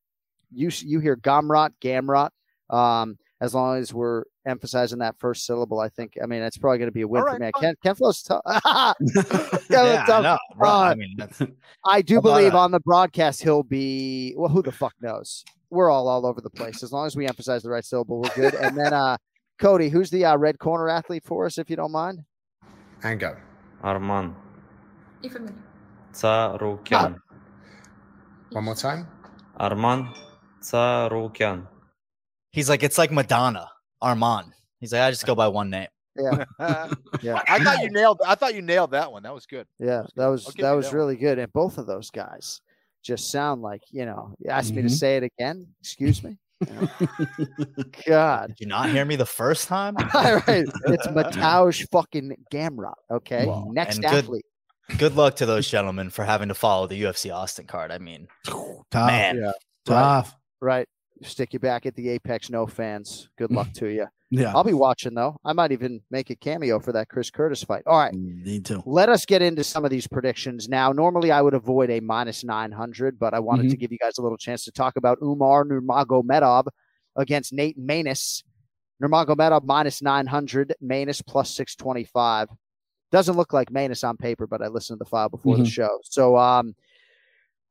you you hear Gamrot, Gamrot. Um, as long as we're emphasizing that first syllable, I think. I mean, it's probably going to be a win right, for me. Ken, Ken Flo's tough. <laughs> <laughs> yeah, I, bro, uh, I, mean, <laughs> I do believe uh, on the broadcast he'll be. Well, who the fuck knows? We're all all over the place. As long as we emphasize the right syllable, we're good. And then, uh, Cody, who's the uh, red corner athlete for us, if you don't mind? Anger, Arman. Tsarukyan. One more time. Arman Tsarukyan. He's like, it's like Madonna, Armand. He's like, I just go by one name. Yeah. <laughs> yeah. I thought you nailed. I thought you nailed that one. That was good. Yeah, that was I'll that was that one. really good. And both of those guys just sound like you know. You asked me to Mhm. say it again. Excuse me. <laughs> God. Did you not hear me the first time? <laughs> All right, it's Mateusz fucking Gamrot. Okay, Well, next and good- athlete. Good luck to those gentlemen for having to follow the UFC Austin card. I mean, <sighs> Tough. man, Yeah. Tough. Right. Stick you back at the Apex. No fans. Good luck to you. <laughs> Yeah. I'll be watching though. I might even make a cameo for that Chris Curtis fight. All right. Mm, Need to. Let us get into some of these predictions now. Normally, I would avoid a minus 900, but I wanted to mm-hmm. give you guys a little chance to talk about Umar Nurmagomedov against Nate Maness. Nurmagomedov minus 900, Maness plus 625. Doesn't look like Maness on paper, but I listened to the file before the Mhm. show. So, um,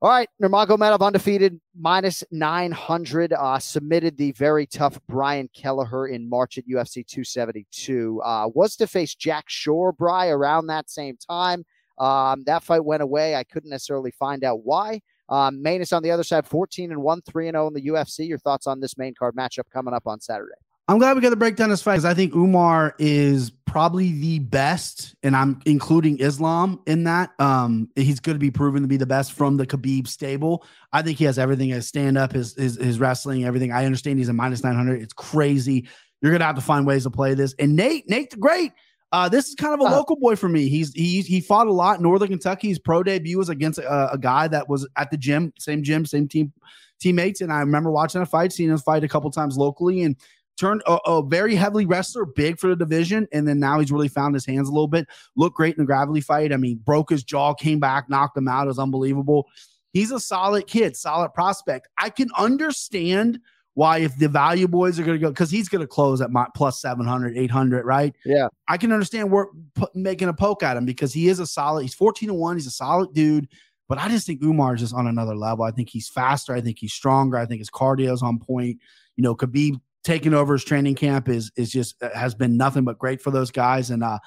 all right, Nurmagomedov undefeated, minus 900. Uh, submitted the very tough Brian Kelleher in March at UFC 272. Uh, was to face Jack Shore, Bry, around that same time. Um, that fight went away. I couldn't necessarily find out why. Um, Maness on the other side, 14 and 1, 3 and 0 in the UFC. Your thoughts on this main card matchup coming up on Saturday? I'm glad we got to break down this fight because I think Umar is probably the best, and I'm including Islam in that. Um, he's going to be proven to be the best from the Khabib stable. I think he has everything: his stand up, his, his his wrestling, everything. I understand he's a minus nine hundred. It's crazy. You're going to have to find ways to play this. And Nate, Nate the Great. Uh, this is kind of a local boy for me. He's he he fought a lot in Northern Kentucky. His pro debut was against a, a guy that was at the gym, same gym, same team teammates. And I remember watching a fight, seeing him fight a couple times locally, and turned a, a very heavily wrestler, big for the division, and then now he's really found his hands a little bit. Looked great in the Gravely fight. I mean, broke his jaw, came back, knocked him out. It was unbelievable. He's a solid kid, solid prospect. I can understand why if the value boys are going to go because he's going to close at my plus 700 800 right yeah i can understand we're put, making a poke at him because he is a solid he's 14 to 1 he's a solid dude but i just think umar is just on another level i think he's faster i think he's stronger i think his cardio is on point you know khabib taking over his training camp is is just uh, has been nothing but great for those guys and uh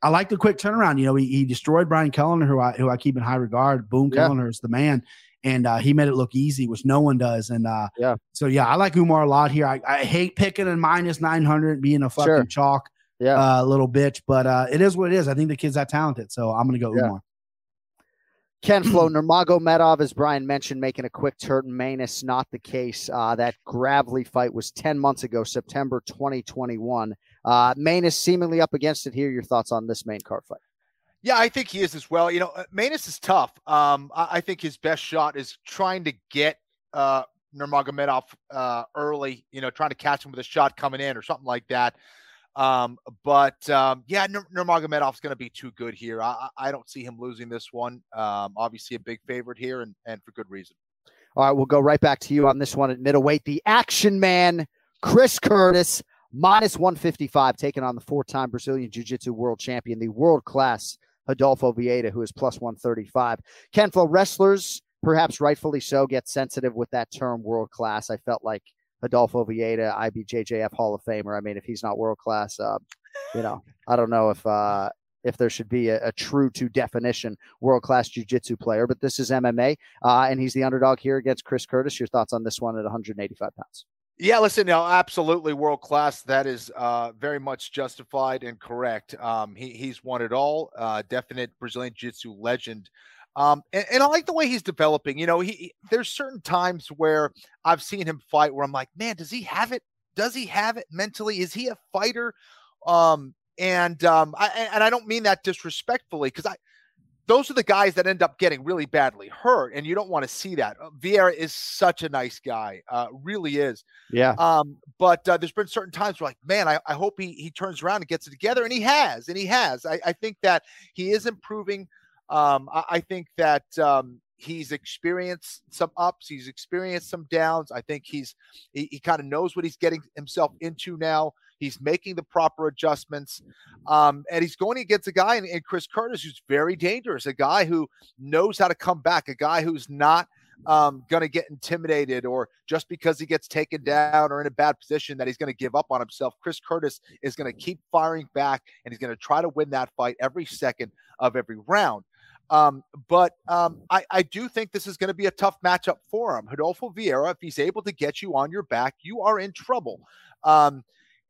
I like the quick turnaround. You know, he, he destroyed Brian Kelleher, who I who I keep in high regard. Boom, Yeah. Kelleher is the man, and uh, he made it look easy, which no one does. And uh, yeah, so yeah, I like Umar a lot here. I, I hate picking a minus nine hundred, being a fucking Sure. chalk, Yeah. uh, little bitch. But uh, it is what it is. I think the kid's that talented, so I'm gonna go Yeah. Umar. Ken Flo <clears throat> Nurmagomedov, as Brian mentioned, making a quick turn. Maness, not the case. Uh, that Gravely fight was 10 months ago, September 2021. Uh, Maness seemingly up against it here. Your thoughts on this main card fight? Yeah, I think he is as well. You know, uh, Maness is tough. Um, I, I think his best shot is trying to get uh, Nurmagomedov uh, early. You know, trying to catch him with a shot coming in or something like that. Um, but um, yeah, Nur- Nurmagomedov's going to be too good here. I, I don't see him losing this one. Um, obviously, a big favorite here, and and for good reason. All right, we'll go right back to you on this one at middleweight. The action man, Chris Curtis, minus 155, taking on the four time Brazilian Jiu Jitsu world champion, the world class Rodolfo Vieira, who is plus 135. Ken Flo wrestlers, perhaps rightfully so, get sensitive with that term world class. I felt like Rodolfo Vieira, IBJJF Hall of Famer. I mean, if he's not world class, uh, you know, I don't know if uh, if there should be a, a true to definition world class jiu-jitsu player, but this is MMA, uh, and he's the underdog here against Chris Curtis. Your thoughts on this one at 185 pounds? Yeah, listen, no, absolutely world class. That is uh, very much justified and correct. Um, he, he's won it all. Uh, definite Brazilian Jiu-Jitsu legend. Um, and, and I like the way he's developing. You know, he, he- there's certain times where I've seen him fight where I'm like, man, does he have it? Does he have it mentally? Is he a fighter? Um, and um, I, and I don't mean that disrespectfully because I those are the guys that end up getting really badly hurt, and you don't want to see that. Uh, Vieira is such a nice guy, uh, really is. Yeah. Um, but uh, there's been certain times where, like, man, I, I hope he he turns around and gets it together, and he has, and he has. I, I think that he is improving. Um, I, I think that um, he's experienced some ups, he's experienced some downs. I think he's he, he kind of knows what he's getting himself into now. He's making the proper adjustments, um, and he's going against a guy in Chris Curtis who's very dangerous, a guy who knows how to come back, a guy who's not um, going to get intimidated or just because he gets taken down or in a bad position that he's going to give up on himself. Chris Curtis is going to keep firing back and he's going to try to win that fight every second of every round. Um, but um, I, I do think this is going to be a tough matchup for him. Rodolfo Vieira, if he's able to get you on your back, you are in trouble. Um,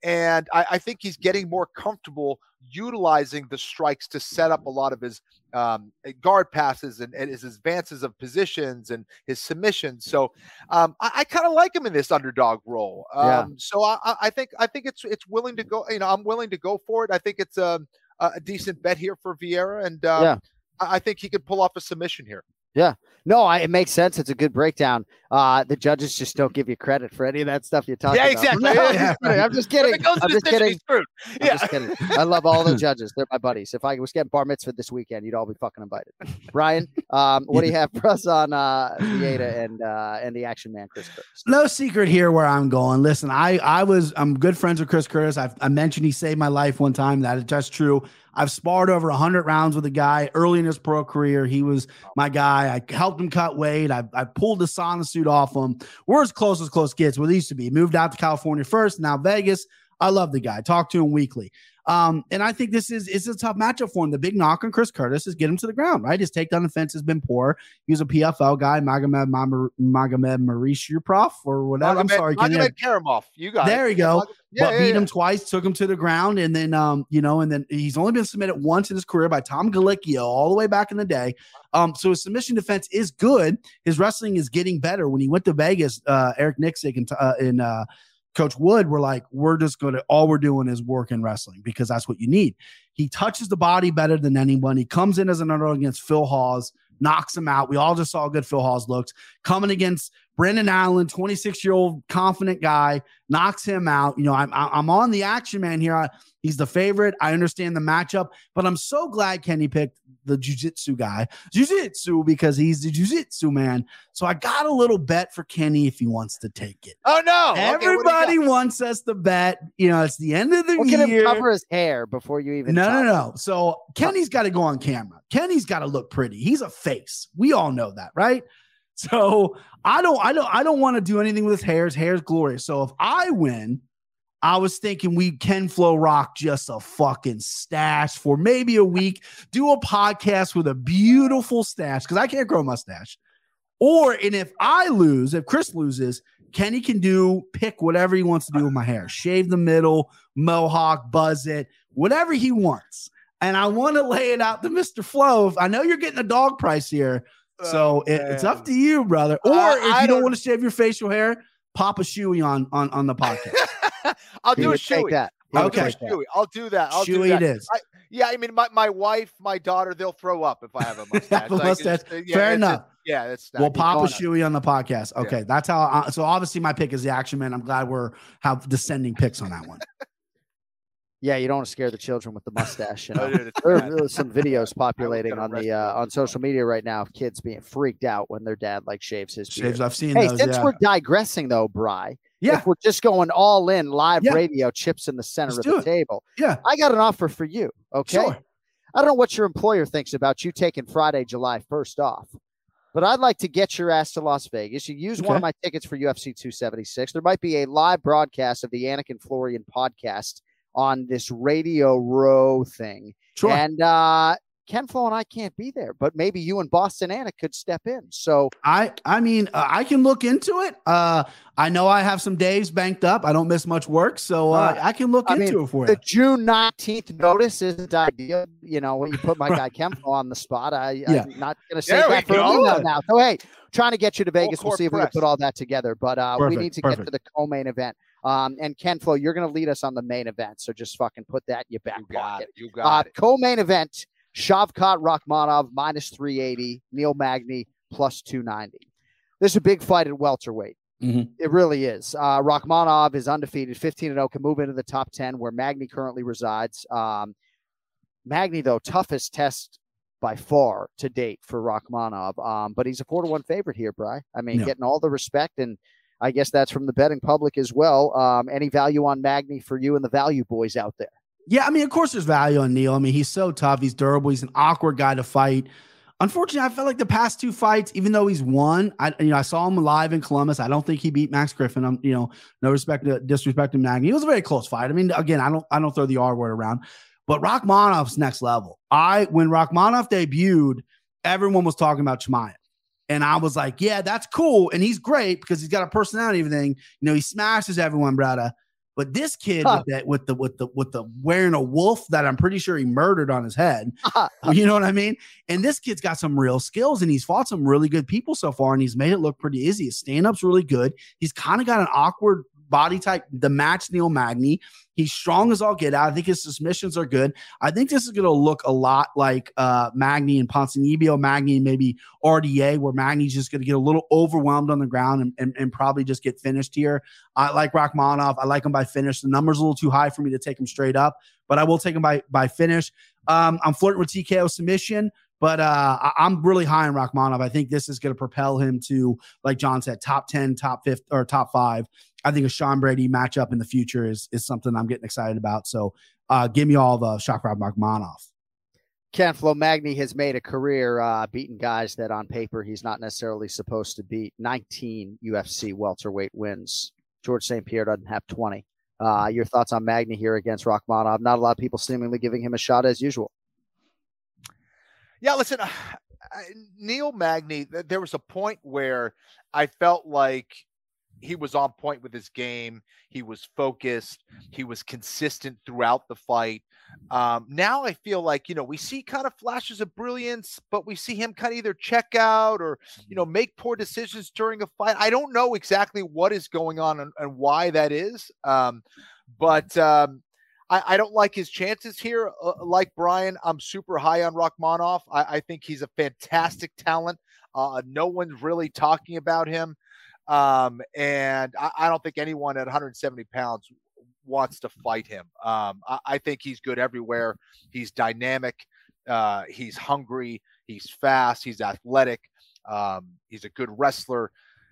and I, I, think he's getting more comfortable utilizing the strikes to set up a lot of his um, guard passes and, and, his advances of positions and his submissions. So um, I, I kind of like him in this underdog role. Um, yeah. So I, I, think I think it's it's willing to go. You know, I'm willing to go for it. I think it's a, a decent bet here for Vieira, and um, yeah. I think he could pull off a submission here. Yeah. No, I, it makes sense. It's a good breakdown. Uh, the judges just don't give you credit for any of that stuff you talk yeah, about. Exactly. No, yeah, exactly. I'm just kidding. I'm just kidding. I'm yeah. just kidding. I love all the <laughs> judges. They're my buddies. If I was getting bar mitzvah this weekend, you'd all be fucking invited. <laughs> Brian, um, what do you have for us on uh, Vieira and uh, and the action man, Chris Curtis? No secret here where I'm going. Listen, I I was I'm good friends with Chris Curtis. I've, I mentioned he saved my life one time. That is just true. I've sparred over 100 rounds with a guy early in his pro career. He was my guy. I helped him cut weight. I, I pulled the sauna suit off him. We're as close as close gets. He used to be. Moved out to California first, now Vegas. I love the guy. Talk to him weekly. Um, and I think this is it's a tough matchup for him. The big knock on Chris Curtis is get him to the ground, right? His takedown defense has been poor. He was a PFL guy, Magomed Magomed Marishiprov or whatever. Magomed, I'm sorry, Magomed Karamov. You got there. You go. Yeah, but yeah, beat yeah. him twice, took him to the ground, and then um, you know, and then he's only been submitted once in his career by Tom Gallicchio all the way back in the day. Um, so his submission defense is good. His wrestling is getting better. When he went to Vegas, uh, Eric Nicksick and uh, in uh, Coach Wood were like, we're just going to, all we're doing is work in wrestling because that's what you need. He touches the body better than anyone. He comes in as an underdog against Phil Hawes, knocks him out. We all just saw good Phil Hawes looked. Coming against Brendan Allen, 26 year old confident guy, knocks him out. You know, I'm, I'm on the action man here. I, he's the favorite. I understand the matchup, but I'm so glad Kenny picked the jujitsu guy, jujitsu, because he's the jujitsu man. So I got a little bet for Kenny if he wants to take it. Oh no! Okay, what do you Everybody got? wants us to bet. You know, it's the end of the Look at him year. cover his hair before you even. No, talk. no, no. So Kenny's got to go on camera. Kenny's got to look pretty. He's a face. We all know that, right? So I don't, I don't, I don't want to do anything with his hair. His hair's glorious. So if I win, I was thinking we can flow rock just a fucking stash for maybe a week. Do a podcast with a beautiful stash because I can't grow mustache. Or and if I lose, if Chris loses, Kenny can do pick whatever he wants to do with my hair. Shave the middle, mohawk, buzz it, whatever he wants. And I want to lay it out to Mr. Flow. I know you're getting a dog price here. So it, it's up to you, brother. Or Uh, if you don't don't- want to shave your facial hair, pop a shoey on on on the podcast. <laughs> I'll do a would take shoey. that. I'll Okay. do a shoey. I'll do that. I'll do Shoey that. it is. I, yeah, I mean, my, my wife, my daughter, they'll throw up if I have a <laughs> mustache. Have a Like, it's mustache. just- yeah, Fair it's enough. just- yeah, that's not We'll pop a going shoey on the podcast. Okay, that's how. I, so obviously, my pick is the action man. I'm glad we're have descending picks on that one. <laughs> Yeah, you don't want to scare the children with the mustache. You <laughs> know? Dude, it's there are some <laughs> videos populating on the uh, on social media right now of kids being freaked out when their dad like shaves his beard. Shaves, I've seen Hey, those. since yeah. we're digressing though, Bry, Yeah. if we're just going all in live Yeah. radio, chips in the center Let's of the it. table. Yeah. I got an offer for you. Okay. Sure. I don't know what your employer thinks about you taking Friday, July 1st off, but I'd like to get your ass to Las Vegas. You use one of my tickets for UFC 276. There might be a live broadcast of the Anik and Florian podcast on this Radio Row thing. Sure. And uh, Ken Flo and I can't be there, but maybe you and Boston Anna could step in. So I I mean uh, I can look into it. Uh, I know I have some days banked up. I don't miss much work, so uh, Uh, I can look I into mean, it for the you. The June 19th notice isn't ideal. You know, when you put my <laughs> guy Kempo on the spot, I, Yeah. I'm not going to say There that for go. a email now. So, hey, trying to get you to Vegas. We'll court see if we can put all that together. But uh, we need to get to the co-main event. Um, and Ken Flo, you're going to lead us on the main event. So just fucking put that in your back You got pocket. it. You Uh, got it. co-main event: Shavkat Rakhmonov minus 380, Neil Magny plus 290. This is a big fight at welterweight. Mhm. It really is. Uh, Rakhmonov is undefeated, 15 and 0, can move into the top 10 where Magny currently resides. Um, Magny, though, toughest test by far to date for Rakhmonov. Um, but he's a four to one favorite here, Bry. I mean, Yeah. getting all the respect, and I guess that's from the betting public as well. Um, any value on Magny for you and the value boys out there? Yeah, I mean, of course, there's value on Neil. I mean, he's so tough. He's durable. He's an awkward guy to fight. Unfortunately, I felt like the past two fights, even though he's won, I you know I saw him live in Columbus. I don't think he beat Max Griffin. I'm you know no respect to disrespect to Magny. It was a very close fight. I mean, again, I don't I don't throw the R word around, but Rakhmonov's next level. I when Rakhmonov debuted, everyone was talking about Chimaev. And I was like, yeah, that's cool. And he's great because he's got a personality everything. You know, he smashes everyone, brother. But this kid Huh. with that with the with the with the wearing a wolf that I'm pretty sure he murdered on his head. <laughs> Uh-huh. you know what I mean? And this kid's got some real skills and he's fought some really good people so far and he's made it look pretty easy. His stand-up's really good. He's kind of got an awkward body type the match Neil Magny. He's strong as all get out. I think his submissions are good. I think this is going to look a lot like uh, Magny and Ponzinibbio, Magny and maybe RDA, where Magny's just going to get a little overwhelmed on the ground and, and, and probably just get finished here. I like Rakhmonov. I like him by finish. The number's a little too high for me to take him straight up, but I will take him by by finish. Um, I'm flirting with TKO submission, but uh, I- I'm really high on Rakhmonov. I think this is going to propel him to, like John said, top 10, top fifth, or top five. I think a Sean Brady matchup in the future is is something I'm getting excited about. So uh, give me all the Shavkat Rakhmonov. Ken Flo Magny has made a career uh, beating guys that on paper he's not necessarily supposed to beat. 19 UFC welterweight wins. George St. Pierre doesn't have 20. Uh, your thoughts on Magny here against Rakhmonov? Not a lot of people seemingly giving him a shot as usual. Yeah, listen, I- Neil Magny, there was a point where I felt like he was on point with his game. He was focused. He was consistent throughout the fight. Um, now I feel like, you know, we see kind of flashes of brilliance, but we see him kind of either check out or, you know, make poor decisions during a fight. I don't know exactly what is going on and, and why that is. Um, but um, I, I don't like his chances here. Uh, like Brian, I'm super high on Rakhmonov. I, I think he's a fantastic talent. Uh, no one's really talking about him. Um, and I, I don't think anyone at 170 pounds wants to fight him. Um, I, I think he's good everywhere. He's dynamic. Uh, he's hungry. He's fast. He's athletic. Um, he's a good wrestler.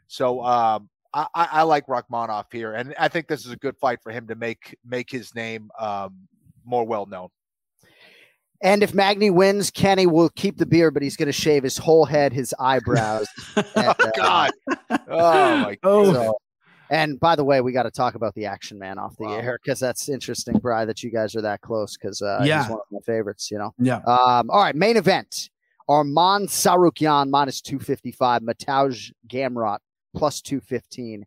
So um, I, I, like Rakhmonov here, and I think this is a good fight for him to make make his name um, more well known. And if Magny wins, Kenny will keep the beard, but he's going to shave his whole head, his eyebrows. <laughs> and, uh, God. Oh my <laughs> Oh. So- and by the way, we got to talk about the action man off the air because that's interesting, Bry, that you guys are that close because uh, Yeah. he's one of my favorites, you know. Yeah. Um, all right, main event. Arman Tsarukyan minus 255, Mateusz Gamrot plus 215.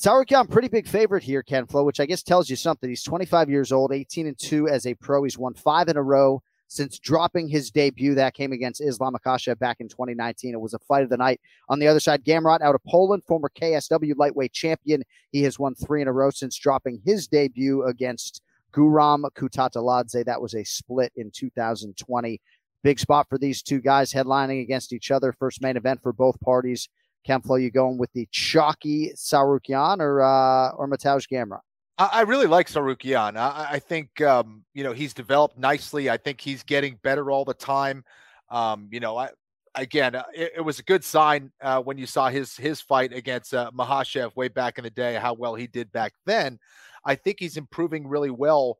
Tsarukyan, pretty big favorite here, Ken Flo, which I guess tells you something. He's 25 years old, 18 and 2 as a pro. He's won five in a row since dropping his debut. That came against Islam Makhachev back in 2019. It was a fight of the night. On the other side, Gamrot out of Poland, former KSW lightweight champion. He has won three in a row since dropping his debut against Guram Kutateladze. That was a split in 2020. Big spot for these two guys headlining against each other. First main event for both parties. Kempflo, you going with the chalky Tsarukyan or uh, or Mateusz Gamrot? I, really like Tsarukyan. I, I think um, you know he's developed nicely. I think he's getting better all the time. Um, you know, I again, uh, it, it was a good sign uh, when you saw his his fight against uh, Makhachev way back in the day. How well he did back then. I think he's improving really well.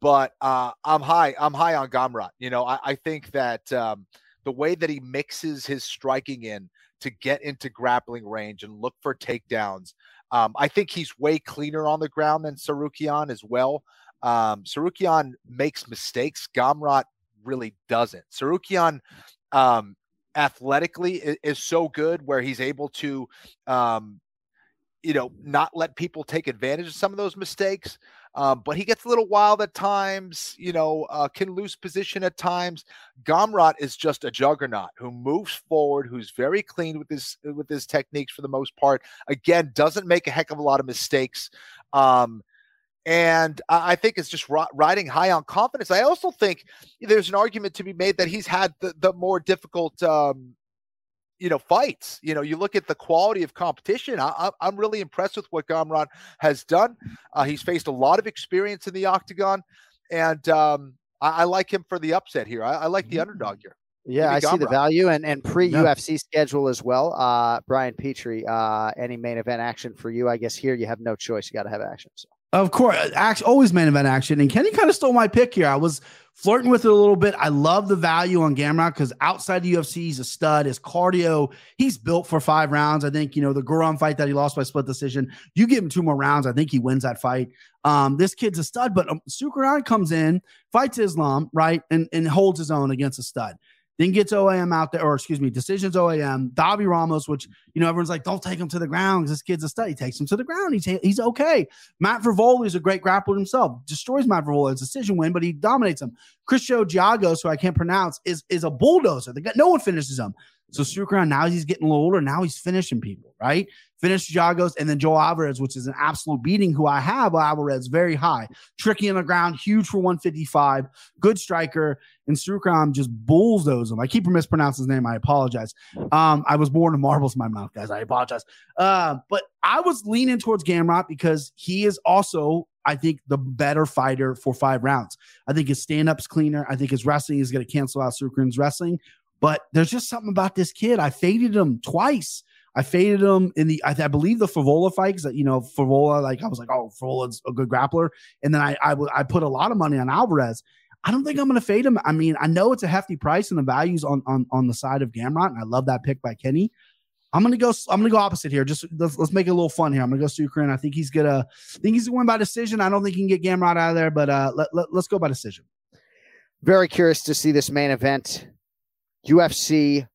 But uh, I'm high. I'm high on Gamrot. You know, I, I think that um, the way that he mixes his striking in to get into grappling range and look for takedowns. Um, I think he's way cleaner on the ground than Tsarukyan as well. Um, Tsarukyan makes mistakes. Gamrot really doesn't. Tsarukyan um, athletically is, is so good where he's able to, um, you know, not let people take advantage of some of those mistakes. Um, but he gets a little wild at times, you know, uh, can lose position at times. Gamrot is just a juggernaut who moves forward, who's very clean with his with his techniques for the most part. Again, doesn't make a heck of a lot of mistakes. Um, and I I think it's just riding high on confidence. I also think there's an argument to be made that he's had the, the more difficult, um, you know, fights. You know, you look at the quality of competition. I, I, I'm really impressed with what Gamrot has done. Uh, he's faced a lot of experience in the octagon, and um, I, I like him for the upset here. I, I like the underdog here. Yeah, Give me I see the value and and pre UFC schedule as well. Uh, Brian Petrie, uh, any main event action for you? I guess here you have no choice. You got to have action. So. Of course, act, always main event action. And Kenny kind of stole my pick here. I was flirting with it a little bit. I love the value on Gamrot because outside the UFC, he's a stud. His cardio, he's built for five rounds. I think, you know, the Guram fight that he lost by split decision, you give him two more rounds. I think he wins that fight. Um, this kid's a stud, but um, Sukran comes in, fights Islam, right? And, and holds his own against a stud. Then gets OAM out there, or excuse me, decisions OAM. Davi Ramos, which you know everyone's like, don't take him to the ground because this kid's a stud. He takes him to the ground. He's he's okay. Matt Frevola is a great grappler himself. Destroys Matt Frevola. It's decision win, but he dominates him. Christos Giagos, who I can't pronounce, is is a bulldozer. They got no one finishes him. So Sukran now he's getting a little older. Now he's finishing people, right? Finished Giagos and then Joe Alvarez, which is an absolute beating. Who I have Alvarez very high, tricky on the ground, huge for 155, good striker. And Sukran just bulldozes him. I keep mispronouncing his name. I apologize. Um, I was born with marbles in my mouth, guys. I apologize. Uh, but I was leaning towards Gamrot because he is also I think the better fighter for five rounds. I think his stand up's cleaner. I think his wrestling is going to cancel out Sukran's wrestling. But there's just something about this kid. I faded him twice. I faded him in the, I, I believe the Favola fight because you know Favola, like I was like, oh, Favola's a good grappler, and then I, I I put a lot of money on Alvarez. I don't think I'm going to fade him. I mean, I know it's a hefty price and the values on on on the side of Gamrot, and I love that pick by Kenny. I'm gonna go. I'm gonna go opposite here. Just let's, let's make it a little fun here. I'm gonna go Sukran. I think he's gonna. I think he's gonna win by decision. I don't think he can get Gamrot out of there, but uh, let, let, let's go by decision. Very curious to see this main event. UFC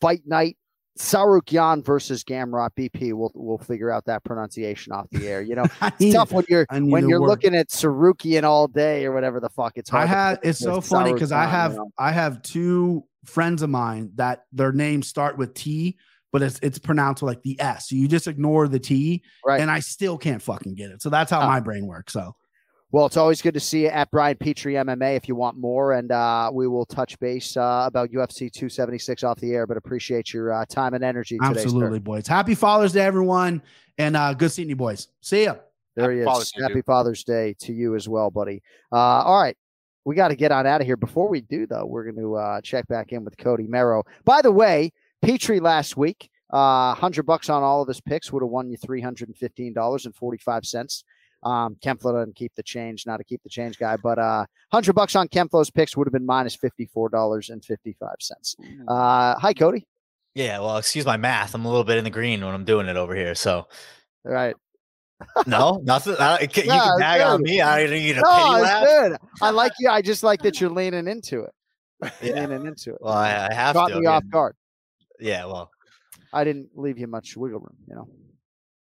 Fight Night. Tsarukyan versus Gamrot BP. We'll we'll figure out that pronunciation off the air. You know, <laughs> it's tough when you're when you're looking at Tsarukyan all day or whatever the fuck. It's hard. I had. It's so funny because I have you know? I have two friends of mine that their names start with T, but it's it's pronounced like the S. So you just ignore the T, right? And I still can't fucking get it. So that's how Oh. my brain works. So Well, it's always good to see you at Brian Petrie MMA if you want more, and uh, we will touch base uh, about UFC 276 off the air. But appreciate your uh, time and energy today. sir. absolutely, boys. Happy Father's Day, everyone, and uh, good seeing you, boys. See ya. There he is. Father's Happy dude. Father's Day to you as well, buddy. Uh, all right. We got to get on out of here. Before we do, though, we're going to uh, check back in with Cody Merrow. By the way, Petrie last week, uh, 100 bucks on all of his picks would have won you $315.45. Um, Kempflo doesn't keep the change, not a keep the change guy, but uh, 100 bucks on Kempflo's picks would have been minus $54.55. Uh, hi, Cody. Yeah, well, excuse my math. I'm a little bit in the green when I'm doing it over here. So, right. no, nothing. I, you <laughs> can No, it's tag on me. I don't need a No, it's laugh. good. I like you. I just like that you're <laughs> leaning into it. Leaning into it. Well, I, I have Caught to. me off guard. Yeah, well, I didn't leave you much wiggle room, you know.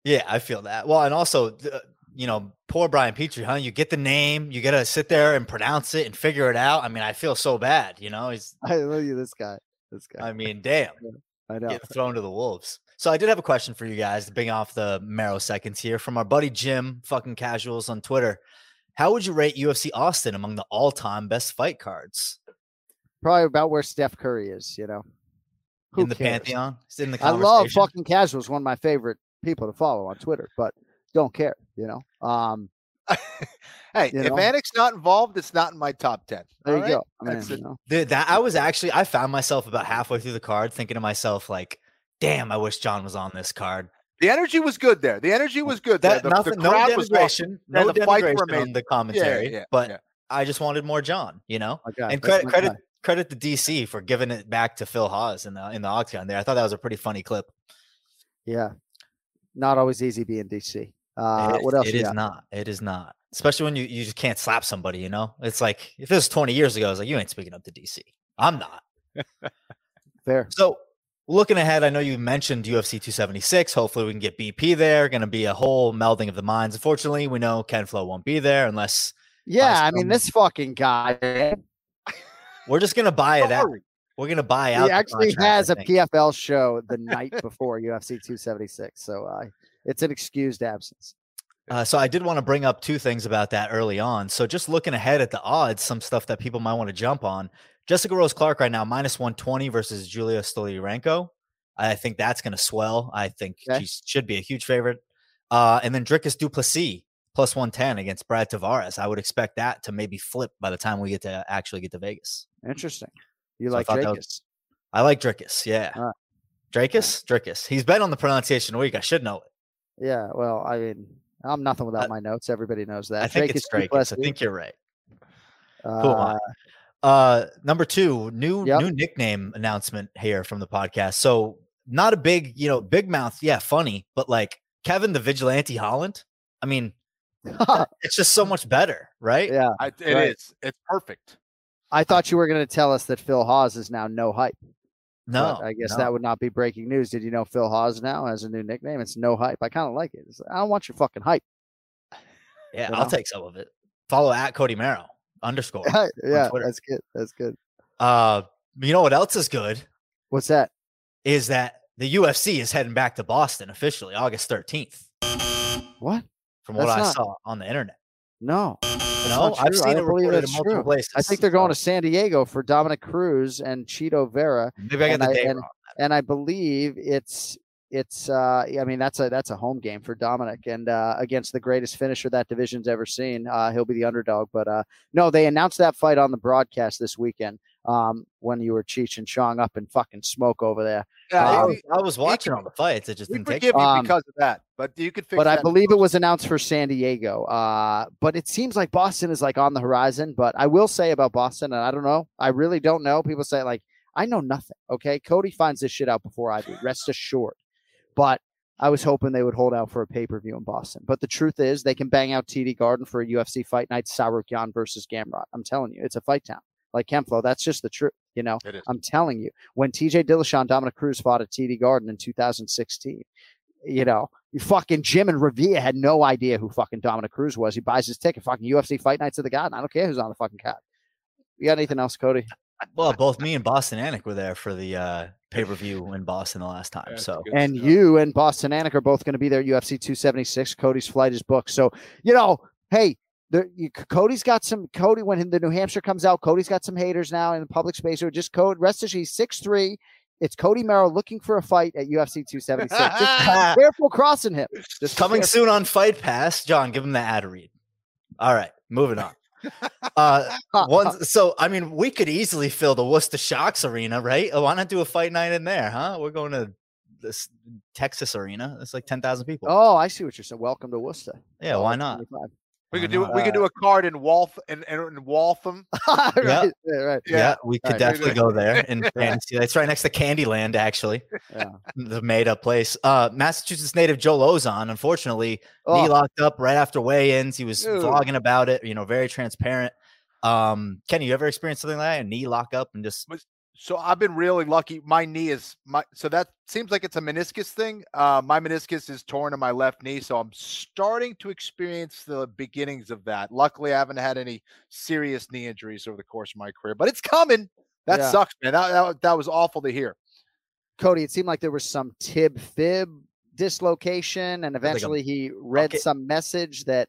yeah, I feel that. Well, and also, th- you know, poor Brian Petrie, huh? You get the name, you got to sit there and pronounce it and figure it out. I mean, I feel so bad. You know, he's. I look at this guy. This guy. I mean, damn. <laughs> I know. Thrown to the wolves. So I did have a question for you guys to bring off the Merrow seconds here from our buddy Jim, fucking casuals on Twitter. How would you rate UFC Austin among the all-time best fight cards Probably about where Steph Curry is, you know. Who in the cares? pantheon? It's in the I love fucking casuals, one of my favorite people to follow on Twitter, but don't care, you know. Um <laughs> Hey, You if know? Anik's not involved, it's not in my top ten. there all you go. right? I mean, you know. The- that I was actually I found myself about halfway through the card thinking to myself like, "Damn, I wish Jon was on this card." The energy was good there. The energy was good That there. The, nothing, the no crowd was denigration, awesome. no And the fights were denigration the commentary, yeah, but yeah. I just wanted more Jon, you know. Okay, and credit credit guy. credit to DC for giving it back to Phil Hawes in the in the octagon there. I thought that was a pretty funny clip. Yeah. Not always easy being DC. Uh It- what else It is got? not. It is not. Especially when you, you just can't slap somebody, you know? It's like if this was 20 years ago, it's like you ain't speaking up to DC. I'm not. <laughs> Fair. So looking ahead, I know you mentioned UFC 276. Hopefully we can get BP there. Gonna be a whole melding of the minds. Unfortunately, we know Ken Flo won't be there unless Yeah, I mean this fucking guy we're just gonna <laughs> buy it out. We're gonna buy out. the actually contract, has a. PFL show the night before UFC 276. So uh, it's an excused absence. Uh, so I did want to bring up two things about that early on. So just looking ahead at the odds, some stuff that people might want to jump on. Jessica Rose Clark right now minus 120 versus Julia Stolyarenko. I think that's going to swell. I think Okay. she should be a huge favorite. Uh, and then Dricus du Plessis plus 110 against Brad Tavares. I would expect that to maybe flip by the time we get to actually get to Vegas. Interesting. You So like was- I like Dricus. Yeah. All right. Dracus? Dricus. He's been on the pronunciation week. I should know it. Yeah, well, I mean, I'm nothing without my notes. Everybody knows that. I think Dracus it's Dracus. I think you're right. Who am I? Uh, Uh, number two, new Yep. new nickname announcement here from the podcast. So not a big, you know, big mouth, yeah, funny, but like Kevin the Vigilante Holland. I mean, <laughs> it's just so much better, right? Yeah, I, it is. right. It's perfect. I thought you were going to tell us that Phil Hawes is now no hype. No, but I guess no. that would not be breaking news. Did you know Phil Hawes now has a new nickname? It's no hype. I kind of like it. It's- I don't want your fucking hype. <laughs> Yeah, you I'll know? take some of it. Follow at Cody Merrow <laughs> underscore. yeah, that's good. That's good. Uh, you know what else is good? What's that? Is that the UFC is heading back to Boston officially August 13th, What? from what That's I not- saw on the internet. No. No, I've seen it reported in multiple true. places. I think they're going to San Diego for Dominick Cruz and Chito Vera. Maybe I got and the date and, wrong. and I believe it's it's uh I mean that's a that's a home game for Dominick and uh against the greatest finisher that division's ever seen. Uh he'll be the underdog. But uh no, they announced that fight on the broadcast this weekend. Um when you were Cheech and Chong up in fucking smoke over there. Yeah, Um, I was watching all the fights. It just we didn't take. forgive you Um, because of that, but you could fix. It. But I that in believe it was announced for San Diego. Uh, but it seems like Boston is like on the horizon. But I will say about Boston, and I don't know, I really don't know. People say like I know nothing. Okay, Cody finds this shit out before I do. Rest assured. But I was hoping they would hold out for a pay per view in Boston. But the truth is, they can bang out TD Garden for a UFC fight night. Tsarukyan versus Gamrot. I'm telling you, it's a fight town. Like Kempflo, that's just the truth. You know, It is. I'm telling you, when TJ Dillashaw and Dominick Cruz fought at TD Garden in 2016, you know, you fucking Jim and Revere had no idea who fucking Dominick Cruz was. He buys his ticket, fucking UFC fight nights of the god. I don't care who's on the fucking card. You got anything else, Cody? Well, both me and Boston Anik were there for the uh, pay per view in Boston the last time. So And you and Boston Anik are both going to be there at UFC 276. Cody's flight is booked. So, you know, hey, you, Cody's got some, Cody, when the New Hampshire comes out, Cody's got some haters now in the public space. Or just code, rest assured, he's six three. It's Cody Merrow looking for a fight at UFC 276. Just <laughs> careful crossing him. Just coming careful. soon on Fight Pass. Jon, give him the ad read. All right, moving on. Uh, <laughs> one. So I mean, we could easily fill the Worcester Shocks arena, right? Why not do a fight night in there, huh? We're going to this Texas arena. It's like ten thousand people. Oh, I see what you're saying. Welcome to Worcester. Yeah, why not? 25. We could Why do we could do a card in Walth in, in, in Waltham. <laughs> right, Yeah. yeah, right. Yeah, we could Right. definitely go there in <laughs> fantasy. It's right next to Candyland, actually. Yeah. The made up place. Uh Massachusetts native Joe Lauzon, unfortunately, Oh. knee locked up right after weigh-ins. He was Ew. vlogging about it, you know, very transparent. Um, Kenny, you ever experienced something like that? A knee lock up and just So I've been really lucky. My knee is my so that seems like it's a meniscus thing. Uh, my meniscus is torn in my left knee, so I'm starting to experience the beginnings of that. Luckily, I haven't had any serious knee injuries over the course of my career, but it's coming. That Yeah. sucks, man. That, that that was awful to hear. Cody, it seemed like there was some tib fib dislocation, and like a eventually he read bucket. some message that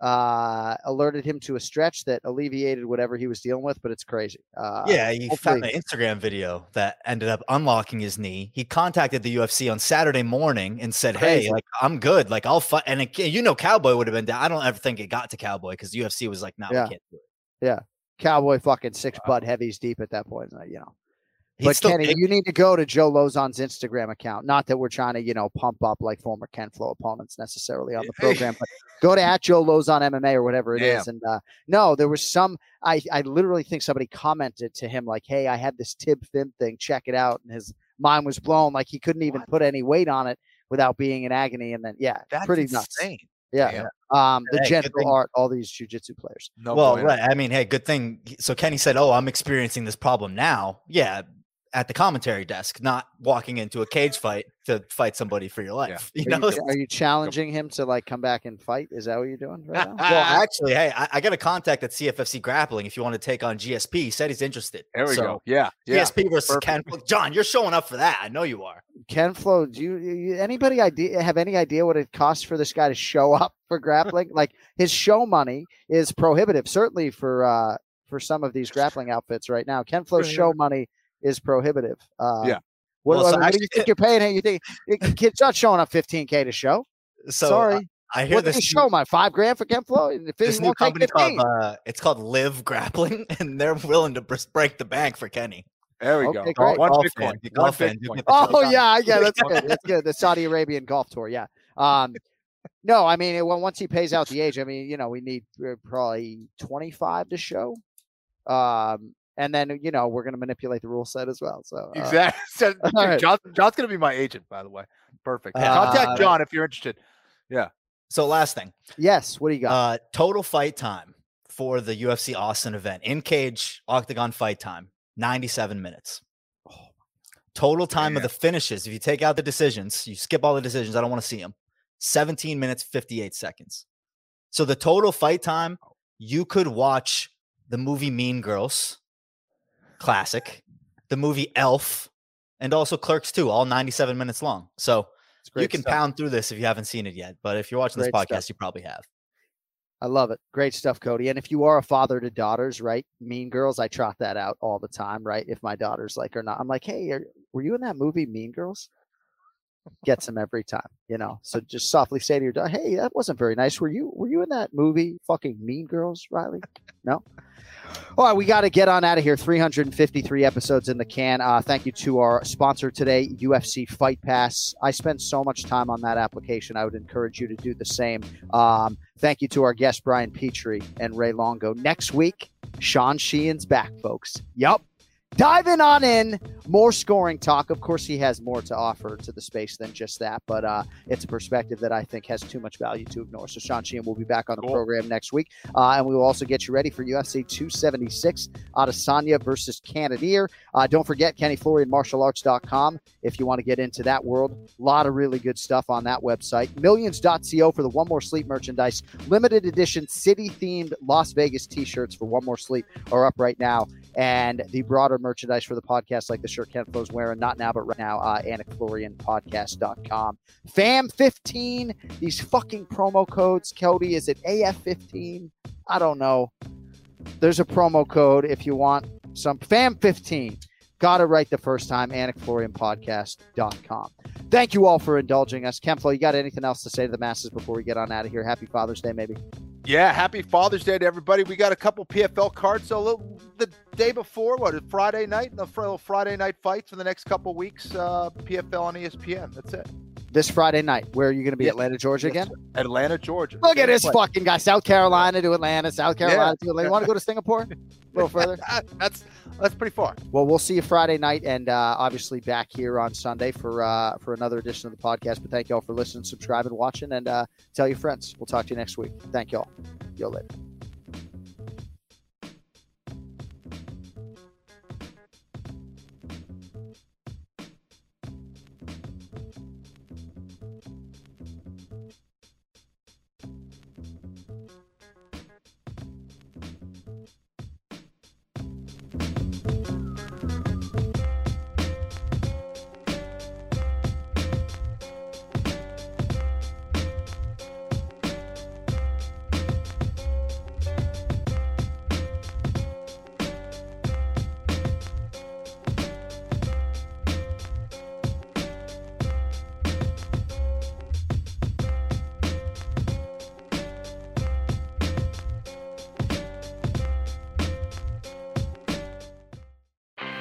uh, alerted him to a stretch that alleviated whatever he was dealing with. But it's crazy. Uh, yeah, he found hopefully- an Instagram video that ended up unlocking his knee. He contacted the UFC on Saturday morning and said, Crazy. "Hey, like I'm good. Like I'll fight." And it, you know, Cowboy would have been down. I don't ever think it got to Cowboy because UFC was like, "No, Yeah. we can't do it." yeah. Cowboy fucking six bud heavies deep at that point. You know. He's But still Kenny, big. you need to go to Joe Lauzon's Instagram account. Not that we're trying to, you know, pump up like former Ken Flow opponents necessarily on the <laughs> program, but go to at Joe Lauzon MMA or whatever it is. Damn. And uh, no, there was some. I I literally think somebody commented to him like, "Hey, I had this tib fib thing. Check it out." And his mind was blown. Like he couldn't even put any weight on it without being in agony. And then yeah, That's pretty nuts. insane. Yeah. Um, the Hey, gentle art, all these jujitsu players. No well, right. I mean, hey, good thing. So Kenny said, "Oh, I'm experiencing this problem now." Yeah, at the commentary desk, not walking into a cage fight to fight somebody for your life. You Are know. you, are you challenging him to like come back and fight? Is that what you're doing right now? well, actually, hey, I, I got a contact at CFFC Grappling. If you want to take on GSP, he said he's interested. There we So, go. Yeah. Yeah. GSP versus Perfect. Ken. Jon, you're showing up for that. I know you are. Ken Flo, do you, you anybody idea have any idea what it costs for this guy to show up for grappling? <laughs> like his show money is prohibitive, certainly for uh for some of these grappling outfits right now. Ken Flo's show money is prohibitive. Uh, Yeah. What, Well, so what do you think you're paying? him? You think your <laughs> kid's not showing up 15k to show? So Sorry. uh, I hear what this did show my five grand for Ken Flo? This new company called uh, it's called Live Grappling, <laughs> and they're willing to break the bank for Kenny. There we Okay, go. great. One Golf Bitcoin. fan, One golf fan, Bitcoin. get the Oh joke. yeah, yeah, that's good. <laughs> That's good. The Saudi Arabian golf tour, yeah. Um, no, I mean, it- well, once he pays out the age, I mean, you know, we need probably twenty five to show. Um, and then you know we're going to manipulate the rule set as well. So uh, Exactly. <laughs> So, <laughs> all right. Jon, Jon's going to be my agent, by the way. Perfect. Contact Uh, Jon if you're interested. Yeah. So last thing. Yes. What do you got? Uh, total fight time for the UFC Austin event in cage octagon fight time 97 minutes. Total time of the finishes. If you take out the decisions, you skip all the decisions. I don't want to see them. 17 minutes 58 seconds. So the total fight time, you could watch the movie Mean Girls, classic, the movie Elf, and also Clerks 2, all 97 minutes long. So you can stuff. pound through this if you haven't seen it yet. But if you're watching this podcast, stuff. you probably have. I love it. Great stuff, Cody. And if you are a father to daughters, right? Mean Girls, I trot that out all the time, right? If my daughter's like or not, I'm like, hey, are, were you in that movie Mean Girls? Gets him every time, you know. So just softly say to your daughter, hey, that wasn't very nice. Were you were you in that movie fucking Mean Girls, Riley? No. All right, we got to get on out of here. 353 episodes in the can. Uh, thank you to our sponsor today, UFC Fight Pass. I spent so much time on that application. I would encourage you to do the same. Um, thank you to our guests, Brian Petrie and Ray Longo. Next week, Sean Sheehan's back, folks. Yup. Diving on in, more scoring talk. Of course, he has more to offer to the space than just that, but uh, it's a perspective that I think has too much value to ignore. So, Sean Sheehan will be back on the program next week, uh, and we will also get you ready for UFC 276 Adesanya versus Cannonier Uh, don't forget KennyFlorianMartialArts.com if you want to get into that world. A lot of really good stuff on that website. Millions.co for the One More Sleep merchandise. Limited edition city themed Las Vegas t shirts for One More Sleep are up right now. And the broader merchandise for the podcast, like the shirt Ken Flo's wearing, not now, but right now, uh, AnikFlorianPodcast.com. FAM15, these fucking promo codes. Cody, is it AF15? I don't know. There's a promo code if you want some FAM15. Got it right the first time, AnikFlorianPodcast.com. Thank you all for indulging us. Kemflo, you got anything else to say to the masses before we get on out of here? Happy Father's Day, maybe. Yeah, happy Father's Day to everybody. We got a couple PFL cards. So little, the day before, what is Friday night? The Friday night fights for the next couple weeks. Uh, PFL on ESPN. That's it. This Friday night, where are you going to be? Yes. Atlanta, Georgia Yes, again? Atlanta, Georgia. Look at this place. fucking guy. South Carolina to Atlanta, South Carolina Yeah. to Atlanta. You want to go to <laughs> Singapore? A little further? <laughs> that's that's pretty far. Well, we'll see you Friday night, and uh, obviously back here on Sunday for uh, for another edition of the podcast. But thank you all for listening, subscribing, watching, and uh, tell your friends. We'll talk to you next week. Thank you all. Yo later.